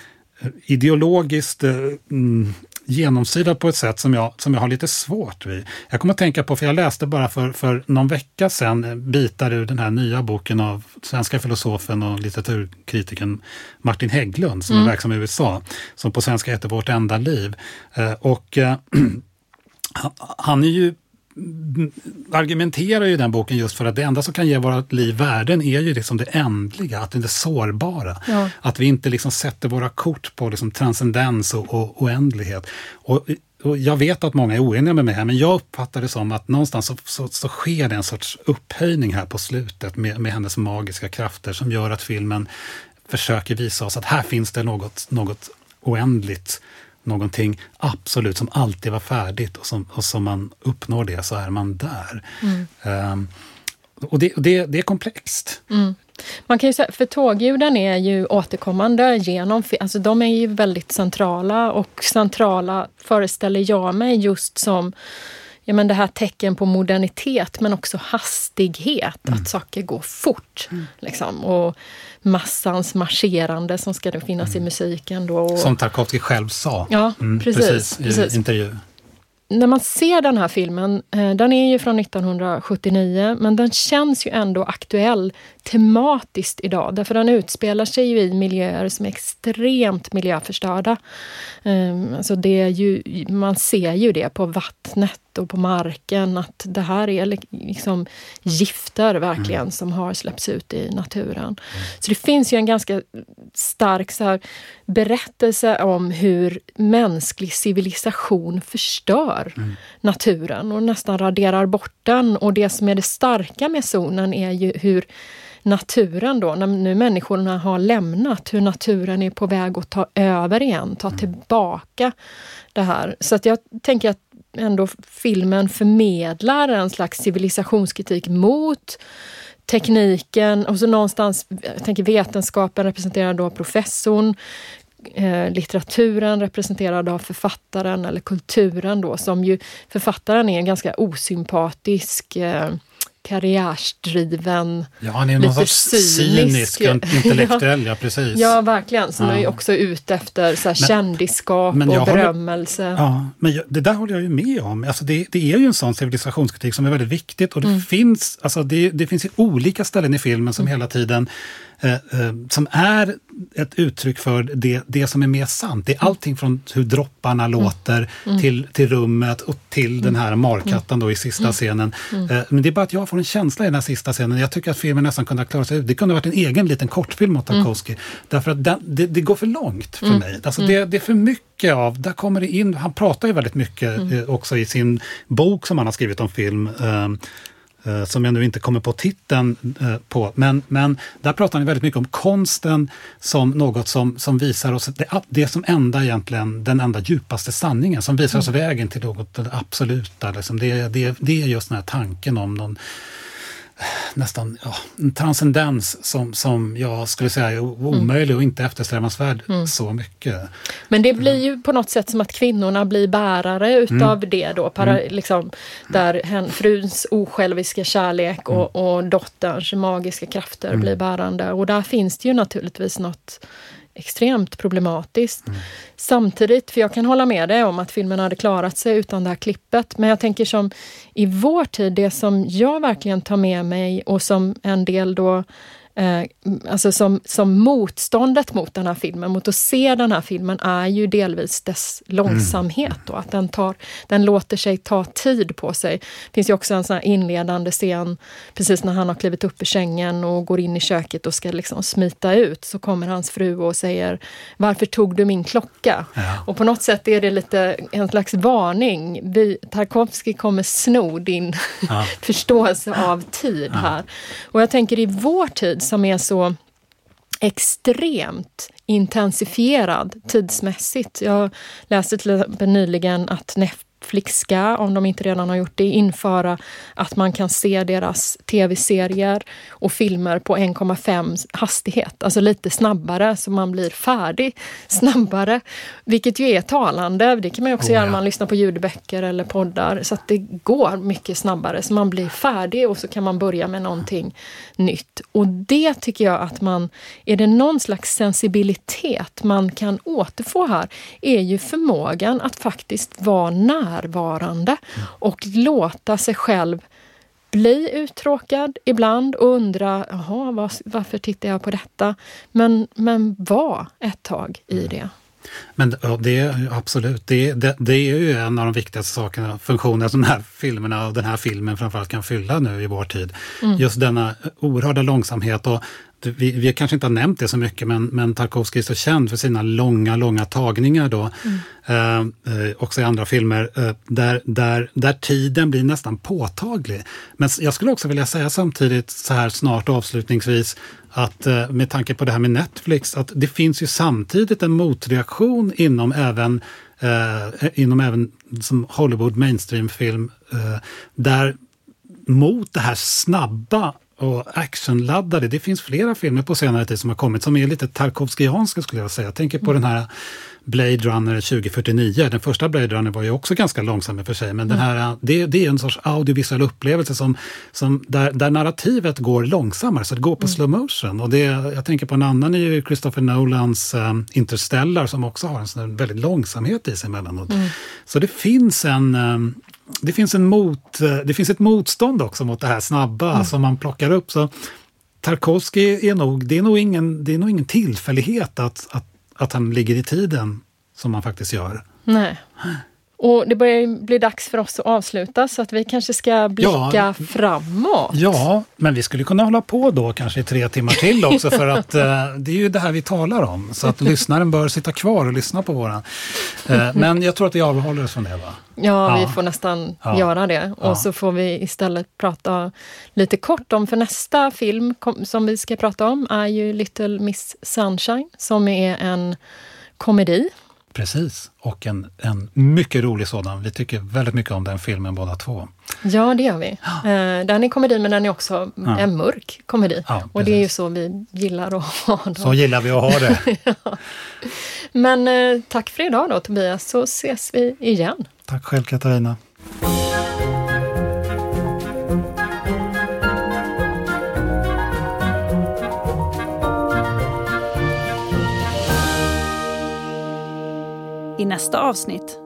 ideologiskt eh, mm, genomsyrad på ett sätt som jag, som jag har lite svårt vid. Jag kommer att tänka på, för jag läste bara för, för någon vecka sedan bitar ur den här nya boken av svenska filosofen och litteraturkritiken Martin Hägglund som mm. är verksam i USA, som på svenska heter Vårt enda liv. Eh, och eh, han är ju argumenterar ju den boken just för att det enda som kan ge våra liv värden är ju liksom det ändliga, att det är sårbara. Ja. Att vi inte liksom sätter våra kort på liksom transcendens och, och oändlighet. Och, och, jag vet att många är oeniga med mig här, men jag uppfattar det som att någonstans så, så, så sker det en sorts upphöjning här på slutet med, med hennes magiska krafter som gör att filmen försöker visa oss att här finns det något, något oändligt någonting absolut som alltid var färdigt och som, och som man uppnår det så är man där. Mm. Um, och det, det, det, är komplext. Mm. Man kan ju säga, för tågljuden är ju återkommande genom, alltså de är ju väldigt centrala och centrala föreställer jag mig just som ja, men det här tecken på modernitet men också hastighet, mm. att saker går fort. Mm. Liksom. Och massans marscherande som ska finnas mm. i musiken. Då. Som Tarkovsky själv sa ja, mm, precis, precis, i precis. intervju när man ser den här filmen, eh, den är ju från 1979, men den känns ju ändå aktuell tematiskt idag. Därför den utspelar sig ju i miljöer som är extremt miljöförstörda. Um, alltså det är ju, man ser ju det på vattnet och på marken att det här är liksom gifter verkligen mm. som har släppts ut i naturen. Så det finns ju en ganska stark så här, berättelse om hur mänsklig civilisation förstör mm. naturen och nästan raderar bort den. Och det som är det starka med zonen är ju hur naturen då, när nu människorna har lämnat, hur naturen är på väg att ta över igen, ta mm. tillbaka det här. Så att jag tänker att ändå filmen förmedlar en slags civilisationskritik mot tekniken och så någonstans, jag tänker vetenskapen representerad av professorn, eh, litteraturen representerad av författaren eller kulturen då som ju författaren är en ganska osympatisk eh, karriärsdriven, Ja, han är någon sorts cynisk, intellektuell, ja, precis. Ja, verkligen. Som ja. är också ute efter så här, men, kändisskap men och berömmelse. Håller, ja, men jag, det där håller jag ju med om. Alltså det, det är ju en sån civilisationskritik som är väldigt viktigt och det, mm. finns, alltså det, det finns olika ställen i filmen som mm. hela tiden som är ett uttryck för det, det som är mer sant. Det är allting från hur dropparna mm. låter mm. Till, till rummet och till mm. den här markattan då i sista mm. scenen. Eh, men det är bara att jag får en känsla i den här sista scenen. Jag tycker att filmen nästan kunde ha klarat sig ut. Det kunde ha varit en egen liten kortfilm åt Tarkovsky. Därför att den, det, det, går för långt för mig. Alltså det, det är för mycket av, där kommer det in, han pratar ju väldigt mycket eh, också i sin bok som han har skrivit om film. Eh, Eh, som jag nu inte kommer på titeln eh, på. Men, men där pratar han väldigt mycket om konsten som något som, som visar oss det, det som enda egentligen, den enda djupaste sanningen, som visar oss mm. vägen till något absoluta. Liksom. Det, det, det är just den här tanken om någon nästan ja, en transcendens som, som jag skulle säga är omöjlig mm. och inte eftersträvansvärd mm. så mycket. Men det blir ju på något sätt som att kvinnorna blir bärare utav mm. det då. Para, mm. liksom, där hen, fruns osjälviska kärlek och, mm. och dotterns magiska krafter mm. blir bärande. Och där finns det ju naturligtvis något extremt problematiskt. Mm. Samtidigt, för jag kan hålla med dig om att filmen hade klarat sig utan det här klippet, men jag tänker som i vår tid, det som jag verkligen tar med mig och som en del då eh, alltså som, som motståndet mot den här filmen, mot att se den här filmen, är ju delvis dess långsamhet. Mm. att den, tar, den låter sig ta tid på sig. Det finns ju också en sån inledande scen, precis när han har klivit upp i sängen och går in i köket och ska liksom smita ut, så kommer hans fru och säger Varför tog du min klocka? Ja. Och på något sätt är det lite en slags varning. Vi, Tarkovsky kommer sno din ja. förståelse av tid här. Och jag tänker i vår tid som är så extremt intensifierad tidsmässigt. Jag läste till exempel nyligen att Netflix ska, om de inte redan har gjort det, införa att man kan se deras tv-serier och filmer på 1,5 hastighet, alltså lite snabbare så man blir färdig snabbare. Vilket ju är talande, det kan man också oh, göra när man lyssnar på ljudböcker eller poddar, så att det går mycket snabbare så man blir färdig och så kan man börja med någonting nytt. Och det tycker jag att man, är det någon slags sensibilitet man kan återfå här, är ju förmågan att faktiskt vara närvarande och låta sig själv bli uttråkad ibland och undra, jaha, var, varför tittar jag på detta? Men, men var ett tag i mm. det. Men ja, det är absolut, det, det, det, är ju en av de viktigaste sakerna, funktionerna som de här filmerna och den här filmen framförallt kan fylla nu i vår tid. Mm. Just denna oerhörda långsamhet och vi, vi kanske inte har nämnt det så mycket, men, men Tarkovsky är så känd för sina långa, långa tagningar då, mm. eh, eh också i andra filmer, eh, där, där, där tiden blir nästan påtaglig. Men jag skulle också vilja säga samtidigt, så här snart avslutningsvis, att eh, med tanke på det här med Netflix, att det finns ju samtidigt en motreaktion inom även eh, inom även som Hollywood mainstream-film, eh, där mot det här snabba och actionladdade. Det finns flera filmer på senare tid som har kommit som är lite Tarkovskianska skulle jag säga. Jag tänker på mm. den här Blade Runner 2049. Den första Blade Runner var ju också ganska långsam i och för sig, men mm. den här, det, det, är en sorts audiovisuell upplevelse som, som där, där narrativet går långsammare, så det går på mm. slow motion. Och det, jag tänker på en annan i Christopher Nolans um, Interstellar som också har en sån väldigt långsamhet i sig emellanåt. Mm. Så det finns en um, det finns, en mot, eh, det finns ett motstånd också mot det här snabba mm. som man plockar upp. Så Tarkovsky är nog, det är nog ingen, det är nog ingen tillfällighet att, att, att han ligger i tiden som han faktiskt gör. Nej. Och det börjar bli dags för oss att avsluta så att vi kanske ska blicka ja, framåt. Ja, men vi skulle kunna hålla på då kanske i tre timmar till också för att eh, det är ju det här vi talar om. Så att lyssnaren bör sitta kvar och lyssna på våran. Eh, men jag tror att vi avhåller oss från det va? Ja, ja. vi får nästan ja. göra det. Och så får vi istället prata lite kort om, för nästa film som vi ska prata om är ju Little Miss Sunshine som är en komedi Precis, och en, en mycket rolig sådan. Vi tycker väldigt mycket om den filmen båda två. Ja, det gör vi. Eh, den är komedi, men den är också ja. en mörk komedi. Ja, och det är ju så vi gillar att ha dem. Så gillar vi att ha det. ja. Men eh, tack för idag då, Tobias, så ses vi igen. Tack själv, Katarina. I nästa avsnitt.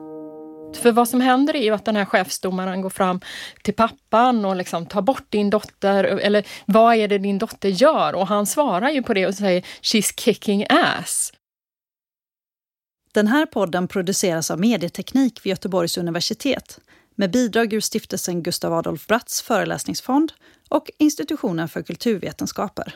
För vad som händer är ju att den här chefsdomaren går fram till pappan och liksom tar bort din dotter, eller vad är det din dotter gör? Och han svarar ju på det och säger “She's kicking ass”. Den här podden produceras av Medieteknik vid Göteborgs universitet med bidrag ur stiftelsen Gustav Adolf Bratts föreläsningsfond och Institutionen för kulturvetenskaper.